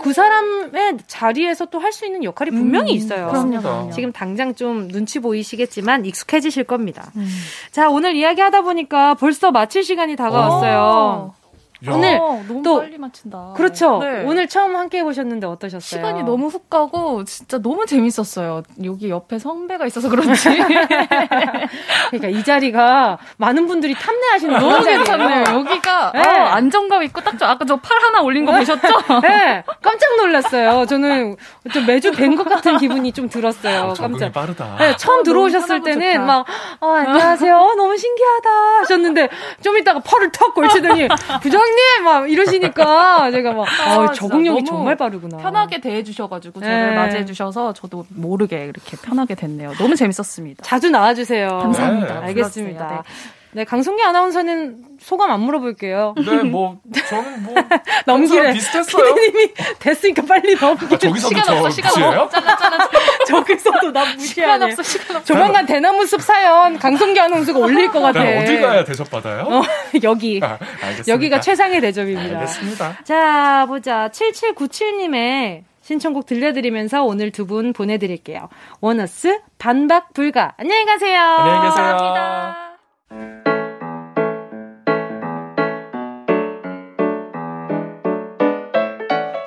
그 사람의 자리에서 또 할 수 있는 역할이 분명히 음, 있어요. 그럼요, 그럼요. 지금 당장 좀 눈치 보이시겠지만 익숙해지실 겁니다. 음. 자, 오늘 이야기하다 보니까 벌써 마칠 시간이 다가왔어요. 오. 오늘 어, 너무 또 빨리 마친다. 그렇죠. 네. 오늘 처음 함께 해보셨는데 어떠셨어요? 시간이 너무 훅 가고 진짜 너무 재밌었어요. 여기 옆에 선배가 있어서 그런지. 그러니까 이 자리가 많은 분들이 탐내하시는 너무 괜찮네요. 여기가 네. 어, 안정감 있고 딱 저, 아까 저 팔 하나 올린 거 보셨죠? 네, 깜짝 놀랐어요. 저는 좀 매주 뵌 것 같은 기분이 좀 들었어요. 아, 깜짝. 빠르다. 네, 처음 어, 들어오셨을 때는 막 어, 안녕하세요, 너무 신기하다 하셨는데 좀 이따가 팔을 턱 걸치더니 부장 부장님 막 이러시니까 제가 막 아, 어, 적응력이 정말 빠르구나. 편하게 대해 주셔가지고 저를 네. 맞이해 주셔서 저도 모르게 이렇게 편하게 됐네요. 너무 재밌었습니다. 자주 나와주세요. 감사합니다. 네. 알겠습니다. 네. 네, 강성기 아나운서는 소감 안 물어볼게요. 네, 뭐 저는 뭐 넘기래. 비슷했어요. 피디님이 됐으니까 빨리 넘기. 아, 저기서도 시간 저 없어, 시간 없어. 잘라, 잘라. 저기서도 나 무시하네. 시간 없어, 시간 없어. 조만간 대나무 숲 사연 강성기 아나운서가 올릴 것 같아. 어디 가야 대접 받아요? 어, 여기. 아, 여기가 최상의 대접입니다. 알겠습니다. 자, 보자. 7797님의 신청곡 들려드리면서 오늘 두 분 보내드릴게요. 원어스 반박 불가. 안녕히 가세요. 안녕히 계세요. 감사합니다.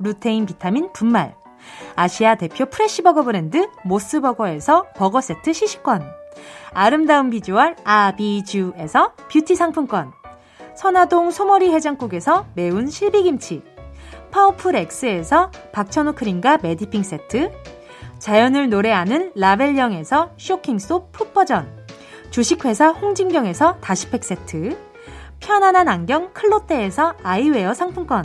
루테인 비타민 분말, 아시아 대표 fresh버거 브랜드 모스버거에서 버거 세트 시식권, 아름다운 비주얼 아비주에서 뷰티 상품권, 선화동 소머리 해장국에서 매운 실비김치, 파워풀 X에서 박찬호 크림과 메디핑 세트, 자연을 노래하는 라벨영에서 쇼킹소 풋버전, 주식회사 홍진경에서 다시팩 세트, 편안한 안경 클로떼에서 아이웨어 상품권,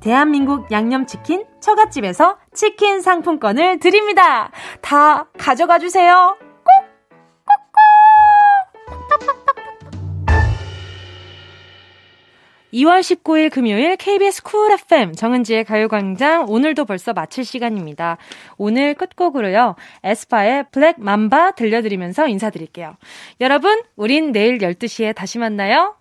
대한민국 양념치킨 처갓집에서 치킨 상품권을 드립니다. 다 가져가 주세요. 꼭! 꼭꼭! 2월 19일 금요일 KBS 쿨 FM 정은지의 가요광장 오늘도 벌써 마칠 시간입니다. 오늘 끝곡으로요. 에스파의 블랙 맘바 들려드리면서 인사드릴게요. 여러분, 우린 내일 12시에 다시 만나요.